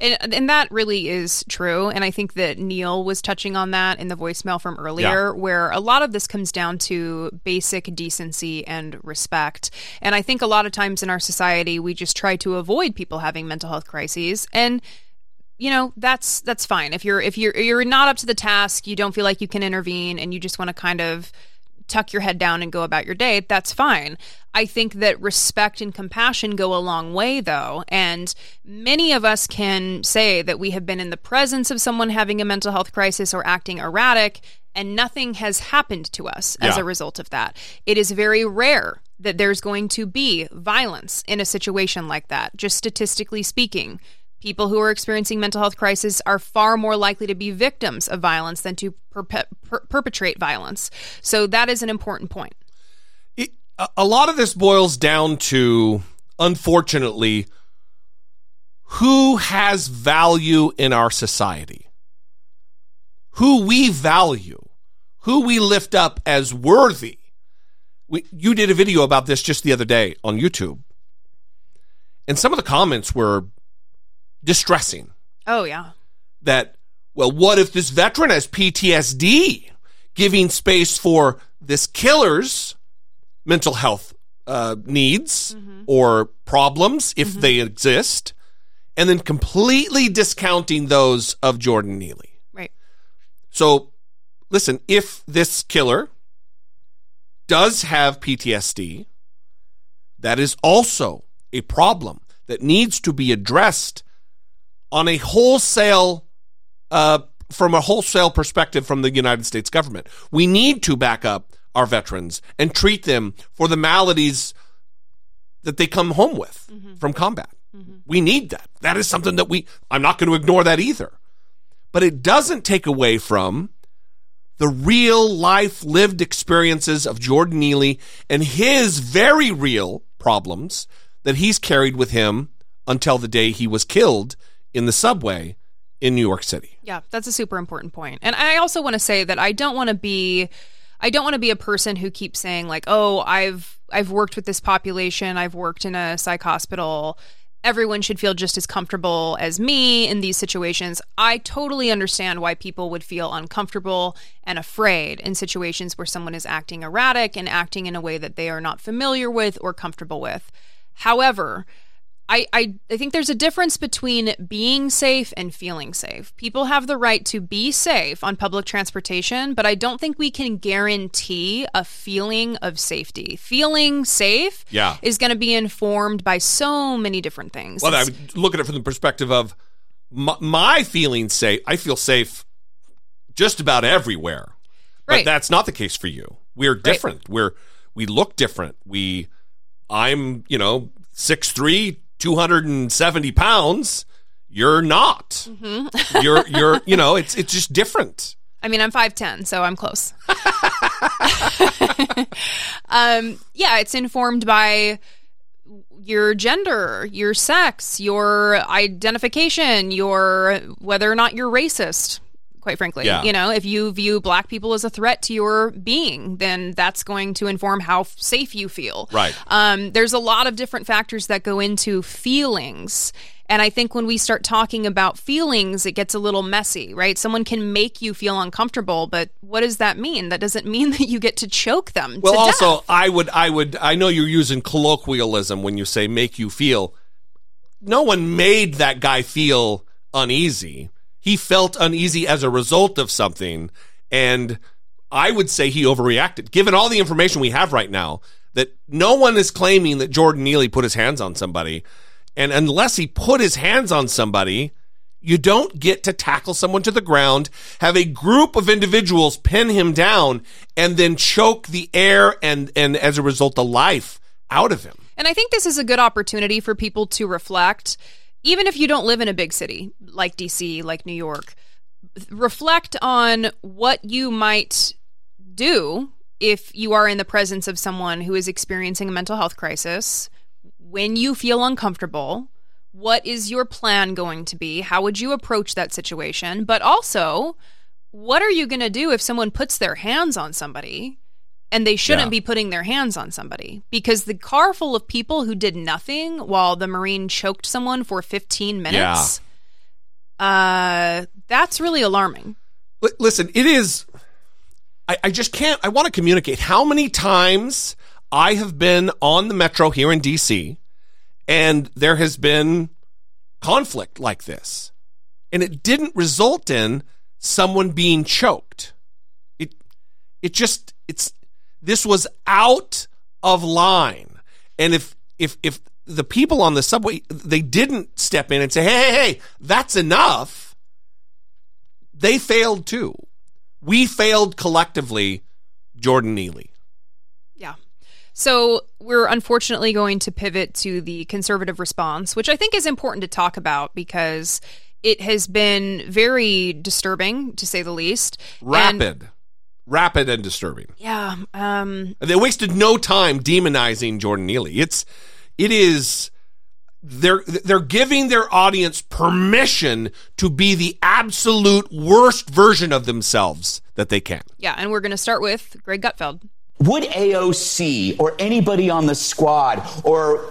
And, and that really is true. And I think that Neil was touching on that in the voicemail from earlier, Yeah. where a lot of this comes down to basic decency and respect. And I think a lot of times in our society, we just try to avoid people having mental health crises. And you know that's that's fine if you're if you're you're not up to the task you don't feel like you can intervene and you just want to kind of tuck your head down and go about your day that's fine. I think that respect and compassion go a long way though and many of us can say that we have been in the presence of someone having a mental health crisis or acting erratic and nothing has happened to us as a result of that. It is very rare that there's going to be violence in a situation like that just statistically speaking People who are experiencing mental health crisis are far more likely to be victims of violence than to per- perpetrate violence. So that is an important point. It, a, a lot of this boils down to, unfortunately, who has value in our society, who we value, who we lift up as worthy. We, you did a video about this just the other day on YouTube, and some of the comments were distressing. Oh, yeah. that, well, what if this veteran has PTSD? Giving space for this killer's mental health uh, needs or problems, if they exist, and then completely discounting those of Jordan Neely. Right. So, listen, if this killer does have PTSD, that is also a problem that needs to be addressed on a wholesale, uh, from a wholesale perspective from the United States government. We need to back up our veterans and treat them for the maladies that they come home with from combat. We need that. That is something that we, I'm not going to ignore that either. But it doesn't take away from the real life lived experiences of Jordan Neely and his very real problems that he's carried with him until the day he was killed in the subway in New York City. Yeah, that's a super important point. And I also want to say that I don't want to be I don't want to be a person who keeps saying like, "Oh, I've I've worked with this population. I've worked in a psych hospital. Everyone should feel just as comfortable as me in these situations." I totally understand why people would feel uncomfortable and afraid in situations where someone is acting erratic and acting in a way that they are not familiar with or comfortable with. However, I, I, I think there's a difference between being safe and feeling safe. People have the right to be safe on public transportation, but I don't think we can guarantee a feeling of safety. Feeling safe Yeah. is going to be informed by so many different things. Well, I It's- look at it from the perspective of my, my feeling safe. I feel safe just about everywhere, but that's not the case for you. We're different. We're we look different. We, I'm you know six three, two hundred and seventy pounds. You're not. Mm-hmm. You're you're you know it's it's just different. I mean, I'm 5'10, so I'm close. um, yeah, it's informed by your gender, your sex, your identification, your whether or not you're racist. Quite frankly, Yeah. you know, if you view black people as a threat to your being, then that's going to inform how safe you feel. Right. Um, there's a lot of different factors that go into feelings. And I think when we start talking about feelings, it gets a little messy, right? Someone can make you feel uncomfortable, but what does that mean? That doesn't mean that you get to choke them. Well, also, death. I would, I would, I know you're using colloquialism when you say make you feel. No one made that guy feel uneasy. He felt uneasy as a result of something. And I would say he overreacted. Given all the information we have right now, that no one is claiming that Jordan Neely put his hands on somebody. And unless he put his hands on somebody, you don't get to tackle someone to the ground, have a group of individuals pin him down, and then choke the air and, and as a result, the life out of him. And I think this is a good opportunity for people to reflect, even if you don't live in a big city like DC, like New York, reflect on what you might do if you are in the presence of someone who is experiencing a mental health crisis. When you feel uncomfortable, what is your plan going to be? How would you approach that situation? But also, what are you going to do if someone puts their hands on somebody and they shouldn't Yeah. be putting their hands on somebody because the car full of people who did nothing while the marine choked someone for 15 minutes uh that's really alarming Li- listen, it is. I, I just can't. I want to communicate how many times I have been on the metro here in DC, and there has been conflict like this, and it didn't result in someone being choked. It, it just it's this was out of line, and if if if the people on the subway they didn't step in and say, hey, hey, hey, that's enough they failed too. We failed collectively, Jordan Neely. yeah so we're unfortunately going to pivot to the conservative response which i think is important to talk about because it has been very disturbing to say the least And- Rapid. Rapid and disturbing. yeah um They wasted no time demonizing Jordan Neely. It's it is they're they're giving their audience permission to be the absolute worst version of themselves that they can. yeah and we're going to start with greg gutfeld Would AOC or anybody on the squad or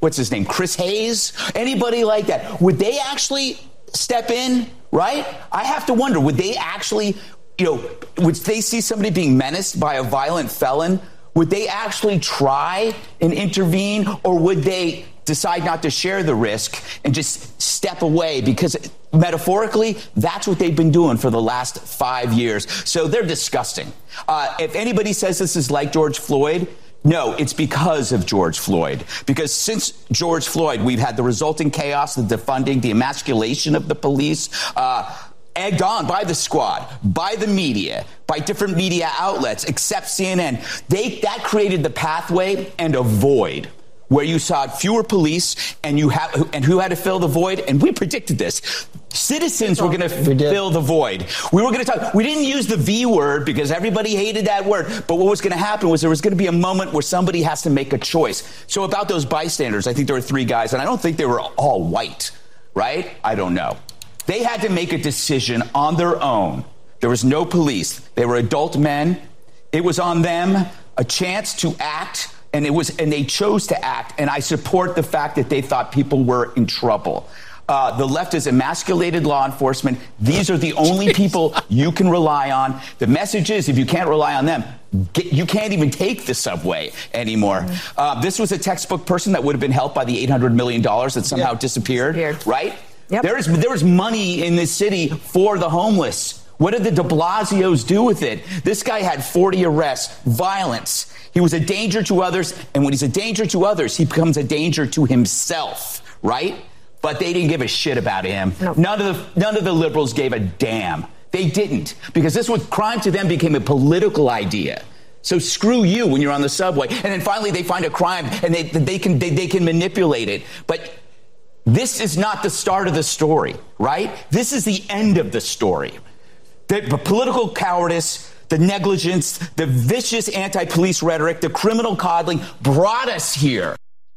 what's his name, Chris Hayes, anybody like that, would they actually step in, right? I have to wonder, would they actually you know, would they see somebody being menaced by a violent felon? Would they actually try and intervene, or would they decide not to share the risk and just step away? Because metaphorically, that's what they've been doing for the last five years. So they're disgusting. Uh, if anybody says this is like George Floyd, no, it's because of George Floyd. Because since George Floyd, we've had the resulting chaos, the defunding, the emasculation of the police. Uh, egged on by the squad, by the media, by different media outlets, except CNN. They that created the pathway and a void where you saw fewer police and you have and who had to fill the void? And we predicted this. Citizens were going to fill the void. We were going to talk we didn't use the v word because everybody hated that word but what was going to happen was there was going to be a moment where somebody has to make a choice. So about those bystanders i think there were three guys and i don't think they were all white right? I don't know they had to make a decision on their own. There was no police. They were adult men. It was on them a chance to act and it was and they chose to act and I support the fact that they thought people were in trouble. Uh, the left has emasculated law enforcement. These are the only people you can rely on. The message is if you can't rely on them, get, you can't even take the subway anymore. Mm-hmm. Uh, this was a textbook person that would have been helped by the $800 million that somehow yep. disappeared, disappeared, right? Yep. There is there is money in this city for the homeless. What did the De Blasios do with it? This guy had 40 arrests, violence. He was a danger to others, and when he's a danger to others, he becomes a danger to himself, right? But they didn't give a shit about him. No. None of the none of the liberals gave a damn. They didn't because this was crime to them became a political idea. So screw you when you're on the subway. And then finally they find a crime and they, they can they, they can manipulate it. But this is not the start of the story, right? This is the end of the story. The, political cowardice, the negligence, the vicious anti police rhetoric, the criminal coddling brought us here.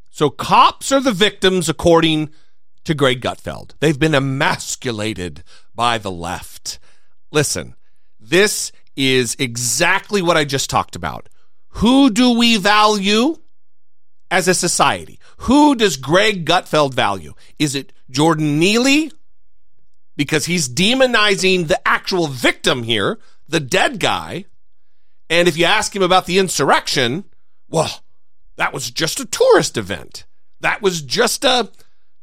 So cops are the victims, according to Greg Gutfeld. They've been emasculated by the left. Listen, this is exactly what I just talked about. Who do we value as a society? Who does Greg Gutfeld value? Is it Jordan Neely? Because he's demonizing the actual victim here, the dead guy. And if you ask him about the insurrection, well, that was just a tourist event. That was just a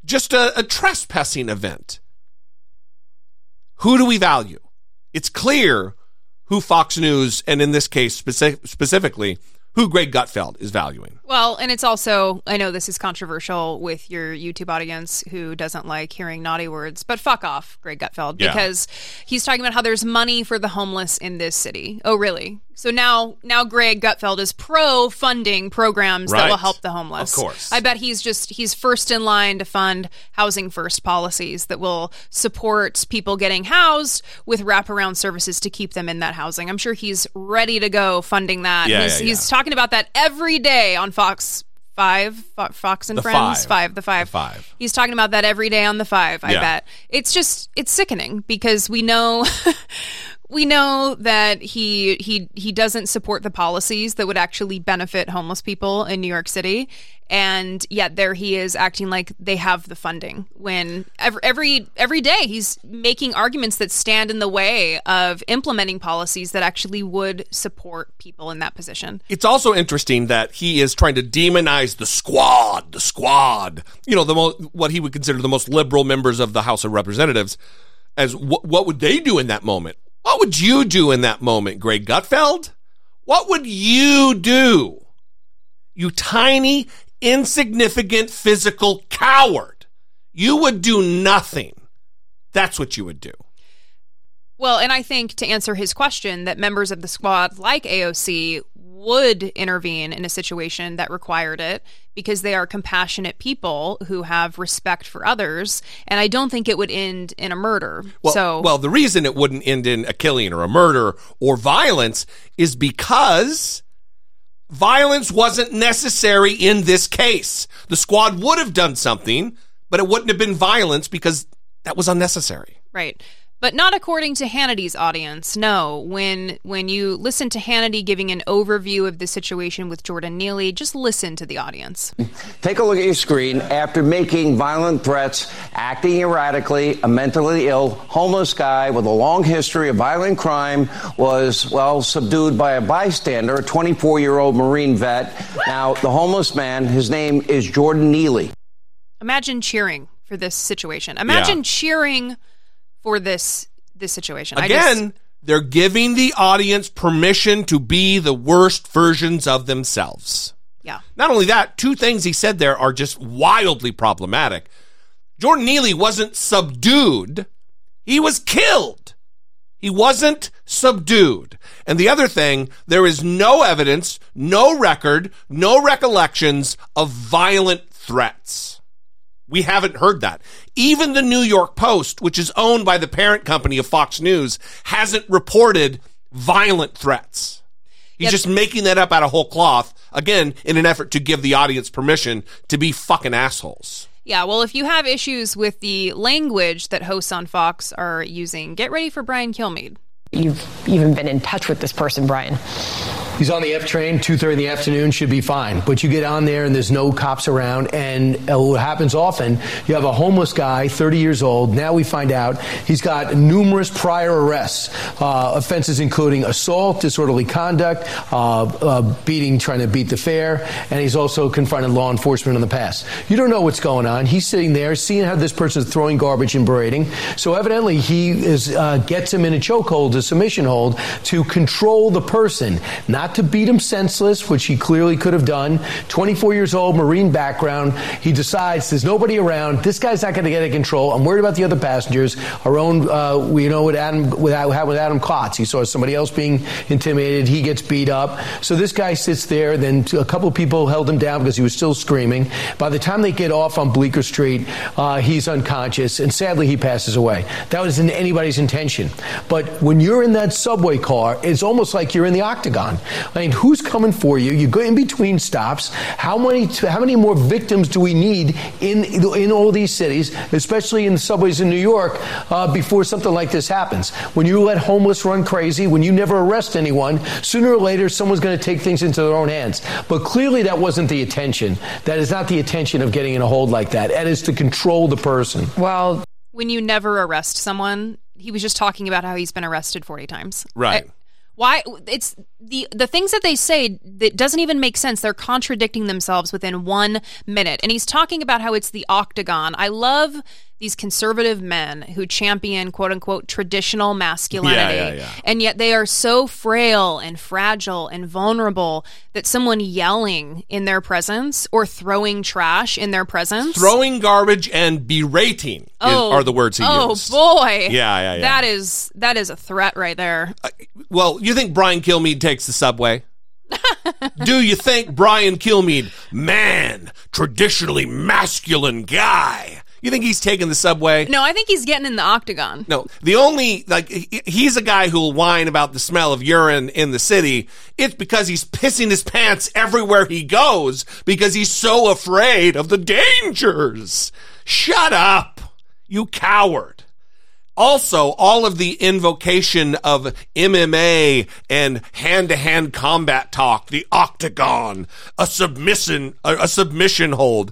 just a, a trespassing event. Who do we value? It's clear who Fox News, and in this case specifically, who Greg Gutfeld is valuing. Well, and it's also, I know this is controversial with your YouTube audience who doesn't like hearing naughty words, but fuck off, Greg Gutfeld, because yeah. he's talking about how there's money for the homeless in this city. Oh, really? So now, now Greg Gutfeld is pro funding programs right. that will help the homeless. Of course. I bet he's just, he's first in line to fund housing first policies that will support people getting housed with wraparound services to keep them in that housing. I'm sure he's ready to go funding that. Yeah, he's, yeah, he's talking about that every day on Fox Five, Fox and the Friends, five. five, the five. The five. He's talking about that every day on the five. I Yeah. bet it's just it's sickening because we know we know that he he he doesn't support the policies that would actually benefit homeless people in New York City, and yet there he is acting like they have the funding when every every every day he's making arguments that stand in the way of implementing policies that actually would support people in that position. It's also interesting that he is trying to demonize the squad, the squad. You know, the mo- what he would consider the most liberal members of the House of Representatives. As wh- what would they do in that moment? What would you do in that moment, Greg Gutfeld? What would you do? You tiny, insignificant physical coward. You would do nothing. That's what you would do. Well, and I think to answer his question, that members of the squad like AOC would intervene in a situation that required it because they are compassionate people who have respect for others. And I don't think it would end in a murder. Well, so, well, the reason it wouldn't end in a killing or a murder or violence is because violence wasn't necessary in this case. The squad would have done something, but it wouldn't have been violence because that was unnecessary. right. But not according to Hannity's audience. No, when when you listen to Hannity giving an overview of the situation with Jordan Neely, just listen to the audience. Take a look at your screen. After making violent threats, acting erratically, a mentally ill, homeless guy with a long history of violent crime was, well, subdued by a bystander, a 24 year old Marine vet. Now, the homeless man, his name is Jordan Neely. Imagine cheering for this situation. Imagine Yeah. cheering for this this situation. Again, just- they're giving the audience permission to be the worst versions of themselves. yeah. Not only that, two things he said there are just wildly problematic. Jordan Neely wasn't subdued, he was killed. He wasn't subdued. And the other thing, there is no evidence, no record, no recollections of violent threats. We haven't heard that. Even the New York Post, which is owned by the parent company of Fox News, hasn't reported violent threats. He's Yep. just making that up out of whole cloth, again, in an effort to give the audience permission to be fucking assholes. Yeah, well, if you have issues with the language that hosts on Fox are using, get ready for Brian Kilmeade. You've even been in touch with this person, Brian. He's on the F train, 2.30 in the afternoon, should be fine. But you get on there and there's no cops around. And uh, what happens often, you have a homeless guy, 30 years old. Now we find out he's got numerous prior arrests, uh, offenses including assault, disorderly conduct, uh, uh, beating, trying to beat the fare. And he's also confronted law enforcement in the past. You don't know what's going on. He's sitting there, seeing how this person's throwing garbage and berating. So evidently he is, uh, gets him in a chokehold, a submission hold, to control the person, not to beat him senseless, which he clearly could have done. 24 years old, Marine background. He decides there's nobody around. This guy's not going to get in control. I'm worried about the other passengers. Our own, uh, we know with Adam, with, with Adam Klotz. He saw somebody else being intimidated. He gets beat up. So this guy sits there. Then a couple of people held him down because he was still screaming. By the time they get off on Bleecker Street, uh, he's unconscious, and sadly he passes away. That was in anybody's intention. But when you're in that subway car, it's almost like you're in the octagon. I mean, who's coming for you? You go in between stops. How many? How many more victims do we need in in all these cities, especially in the subways in New York, uh, before something like this happens? When you let homeless run crazy, when you never arrest anyone, sooner or later someone's going to take things into their own hands. But clearly, that wasn't the intention. That is not the intention of getting in a hold like that. That is to control the person. Well, When you never arrest someone, he was just talking about how he's been arrested 40 times. Right. I- why it's the the things that they say that doesn't even make sense. They're contradicting themselves within 1 minute. And he's talking about how it's the octagon. I love these conservative men who champion quote unquote traditional masculinity. Yeah, yeah, yeah. And yet they are so frail and fragile and vulnerable that someone yelling in their presence or throwing trash in their presence Throwing garbage and berating is- Oh, are the words he uses. oh used. boy! Yeah, yeah, yeah. That is that is a threat right there. Uh, well, you think Brian Kilmeade takes the subway? Do you think Brian Kilmeade, man, traditionally masculine guy, you think he's taking the subway? No, I think he's getting in the octagon. No, the only like he's a guy who'll whine about the smell of urine in the city. It's because he's pissing his pants everywhere he goes because he's so afraid of the dangers. Shut up, you coward. Also, all of the invocation of MMA and hand-to-hand combat talk, the octagon, a submission, a, a submission hold.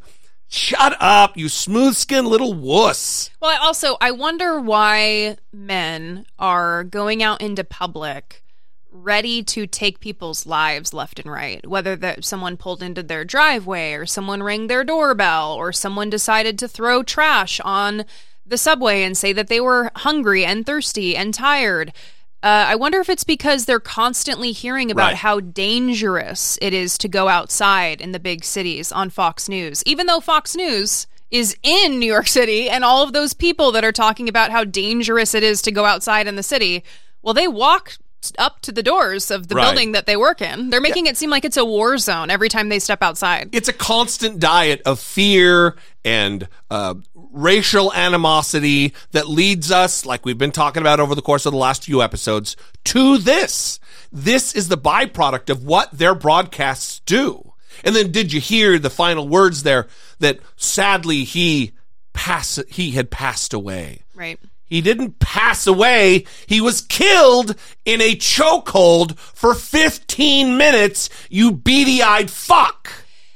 Shut up, you smooth-skinned little wuss. Well, I also I wonder why men are going out into public ready to take people's lives left and right, whether that someone pulled into their driveway or someone rang their doorbell or someone decided to throw trash on the subway and say that they were hungry and thirsty and tired. Uh, I wonder if it's because they're constantly hearing about Right. how dangerous it is to go outside in the big cities on Fox News, even though Fox News is in New York City and all of those people that are talking about how dangerous it is to go outside in the city, well, they walk up to the doors of the Right. building that they work in. They're making it seem like it's a war zone every time they step outside. it's a constant diet of fear and uh, racial animosity that leads us, like we've been talking about over the course of the last few episodes, to this. This is the byproduct of what their broadcasts do. And then, did you hear the final words there that sadly he pass he had passed away? Right. He didn't pass away. He was killed in a chokehold for 15 minutes, you beady eyed fuck.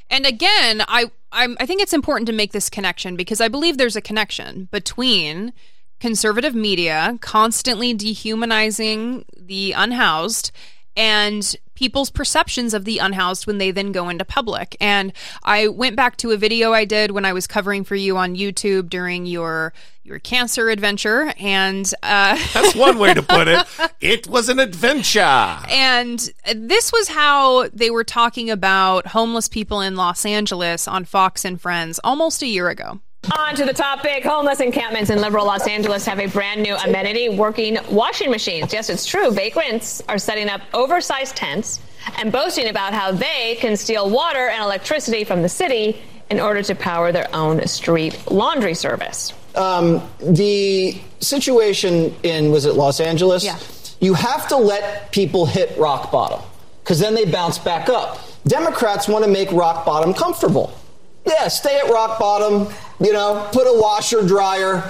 And again, I I'm, I think it's important to make this connection because I believe there's a connection between conservative media constantly dehumanizing the unhoused and people's perceptions of the unhoused when they then go into public. And I went back to a video I did when I was covering for you on YouTube during your your cancer adventure and uh That's one way to put it. It was an adventure. and this was how they were talking about homeless people in Los Angeles on Fox and Friends almost a year ago. On to the topic. Homeless encampments in liberal Los Angeles have a brand new amenity working washing machines. Yes, it's true. Vagrants are setting up oversized tents and boasting about how they can steal water and electricity from the city in order to power their own street laundry service. Um, the situation in, was it Los Angeles? Yeah. You have to let people hit rock bottom because then they bounce back up. Democrats want to make rock bottom comfortable. Yeah, stay at rock bottom, you know, put a washer dryer,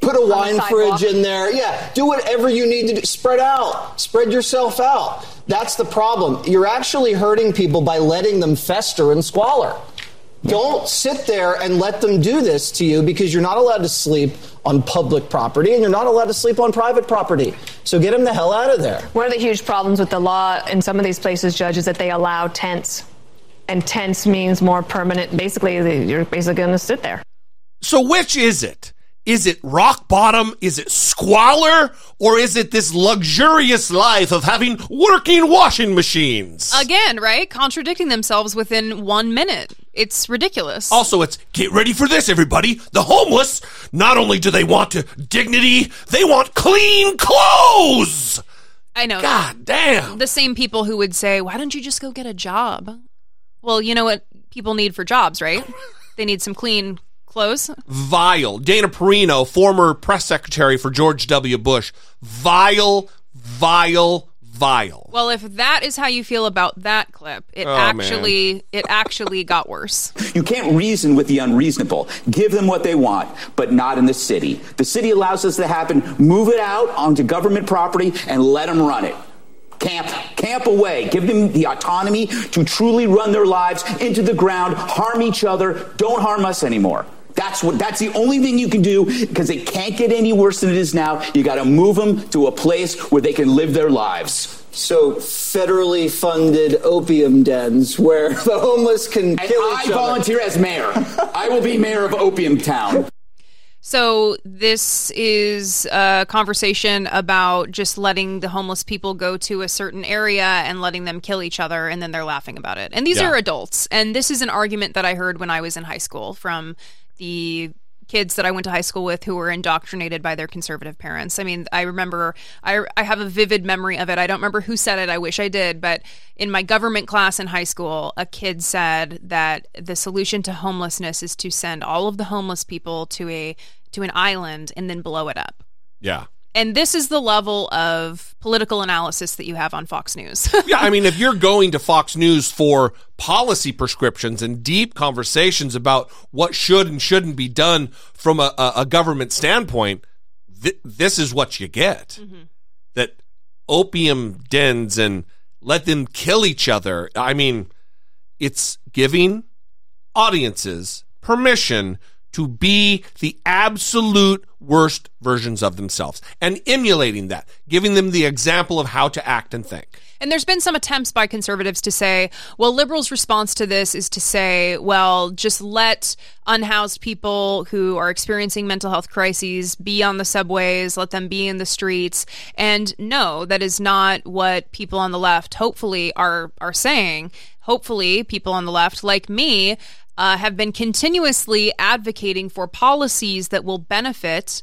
put a wine fridge in there. Yeah, do whatever you need to do. Spread out, spread yourself out. That's the problem. You're actually hurting people by letting them fester in squalor. Don't sit there and let them do this to you because you're not allowed to sleep on public property and you're not allowed to sleep on private property. So get them the hell out of there. One of the huge problems with the law in some of these places, Judge, is that they allow tents. And tents means more permanent. Basically, you're basically going to sit there. So which is it? Is it rock bottom? Is it squalor? Or is it this luxurious life of having working washing machines? Again, right? Contradicting themselves within one minute. It's ridiculous. Also, it's get ready for this, everybody. The homeless, not only do they want to dignity, they want clean clothes. I know. God damn. The same people who would say, why don't you just go get a job? Well, you know what people need for jobs, right? they need some clean clothes. Vile. Dana Perino, former press secretary for George W. Bush. Vile, vile, vile. Well, if that is how you feel about that clip, it Oh, actually it actually got worse. You can't reason with the unreasonable. Give them what they want, but not in the city. The city allows this to happen. Move it out onto government property and let them run it. Camp, camp away. Give them the autonomy to truly run their lives into the ground, harm each other. Don't harm us anymore. That's what. That's the only thing you can do because it can't get any worse than it is now. You got to move them to a place where they can live their lives. So federally funded opium dens where the homeless can And kill I each other. I volunteer as mayor. I will be mayor of Opium Town. So this is a conversation about just letting the homeless people go to a certain area and letting them kill each other and then they're laughing about it. And these Yeah. are adults. And this is an argument that I heard when I was in high school from the kids that I went to high school with who were indoctrinated by their conservative parents. I mean, I remember I I have a vivid memory of it. I don't remember who said it. I wish I did, but in my government class in high school, a kid said that the solution to homelessness is to send all of the homeless people to a to an island and then blow it up. Yeah. And this is the level of political analysis that you have on Fox News. yeah, I mean, if you're going to Fox News for policy prescriptions and deep conversations about what should and shouldn't be done from a, a, government standpoint, th- this is what you get. Mm-hmm. That opium dens and let them kill each other. I mean, it's giving audiences permission to be the absolute worst versions of themselves and emulating that, giving them the example of how to act and think. And there's been some attempts by conservatives to say, well, liberals' response to this is to say, well, just let unhoused people who are experiencing mental health crises be on the subways, let them be in the streets. And no, that is not what people on the left hopefully are are saying. Hopefully, people on the left like me uh, have been continuously advocating for policies that will benefit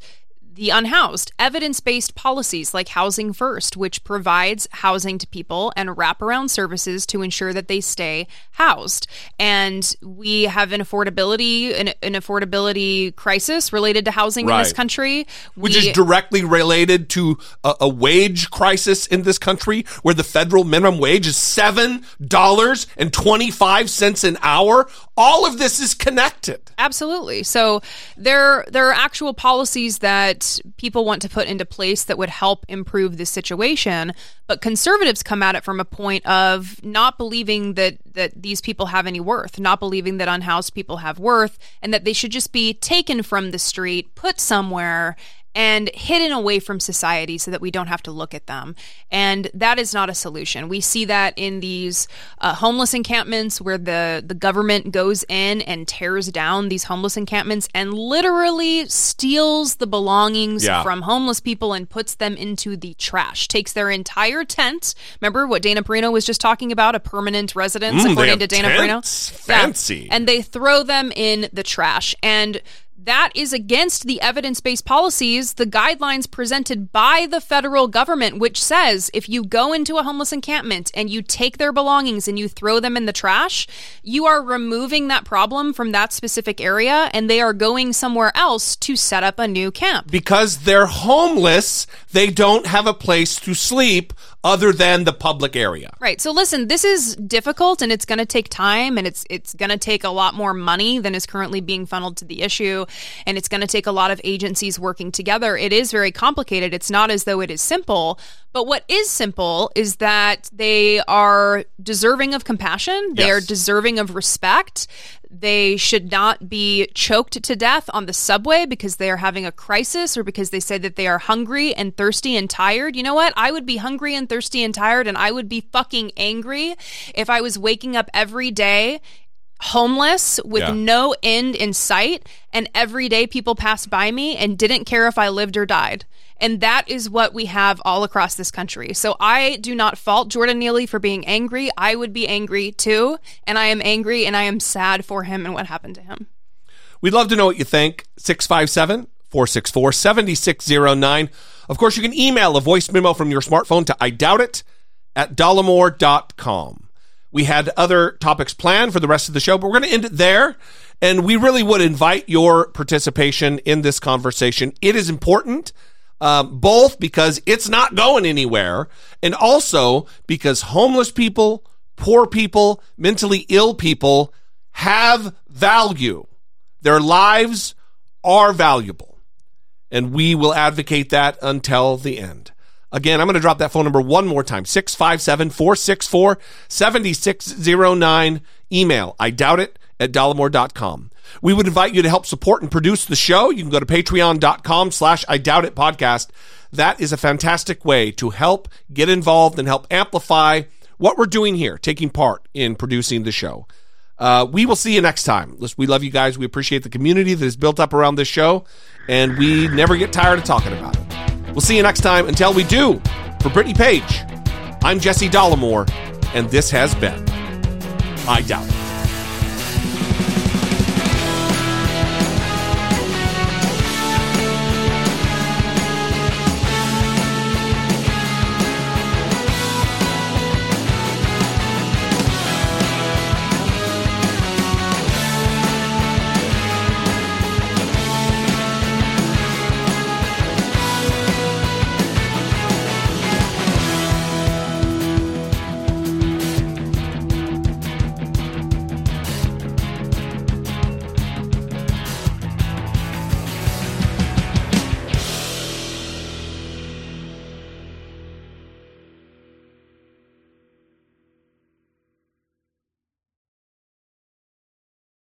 the unhoused, evidence based policies like Housing First, which provides housing to people and wraparound services to ensure that they stay housed. And we have an affordability, an, an affordability crisis related to housing in this country. which We- is directly related to a, a wage crisis in this country, where the federal minimum wage is seven dollars and twenty five cents an hour. All of this is connected. Absolutely. So there there are actual policies that people want to put into place that would help improve this situation, but conservatives come at it from a point of not believing that that these people have any worth, not believing that unhoused people have worth and that they should just be taken from the street, put somewhere and hidden away from society so that we don't have to look at them. And that is not a solution. We see that in these uh, homeless encampments where the, the government goes in and tears down these homeless encampments and literally steals the belongings Yeah. from homeless people and puts them into the trash, takes their entire tent. Remember what Dana Perino was just talking about? A permanent residence, Mm, according to Dana tents. Perino. Yeah. Fancy. And they throw them in the trash. And that is against the evidence based policies, the guidelines presented by the federal government, which says if you go into a homeless encampment and you take their belongings and you throw them in the trash, you are removing that problem from that specific area and they are going somewhere else to set up a new camp. Because they're homeless, they don't have a place to sleep other than the public area. Right. So listen, this is difficult and it's going to take time and it's it's going to take a lot more money than is currently being funneled to the issue and it's going to take a lot of agencies working together. It is very complicated. It's not as though it is simple, but what is simple is that they are deserving of compassion, they are deserving of respect. They should not be choked to death on the subway because they are having a crisis or because they say that they are hungry and thirsty and tired. You know what? I would be hungry and thirsty and tired, and I would be fucking angry if I was waking up every day homeless with Yeah. no end in sight and every day people passed by me and didn't care if I lived or died. And that is what we have all across this country. So I do not fault Jordan Neely for being angry. I would be angry too. And I am angry and I am sad for him and what happened to him. We'd love to know what you think. 657 464 7609. Of course, you can email a voice memo from your smartphone to I doubt it at dollemore.com. We had other topics planned for the rest of the show, but we're going to end it there. And we really would invite your participation in this conversation. It is important, um, both because it's not going anywhere, and also because homeless people, poor people, mentally ill people have value. Their lives are valuable. And we will advocate that until the end. Again, I'm going to drop that phone number one more time 657 464 7609. Email, I doubt it, at dollemore.com. We would invite you to help support and produce the show. You can go to patreon.com slash I doubt it podcast. That is a fantastic way to help get involved and help amplify what we're doing here, taking part in producing the show. Uh, we will see you next time. We love you guys. We appreciate the community that is built up around this show, and we never get tired of talking about it. We'll see you next time. Until we do, for Brittany Page, I'm Jesse Dollemore, and this has been I Doubt It.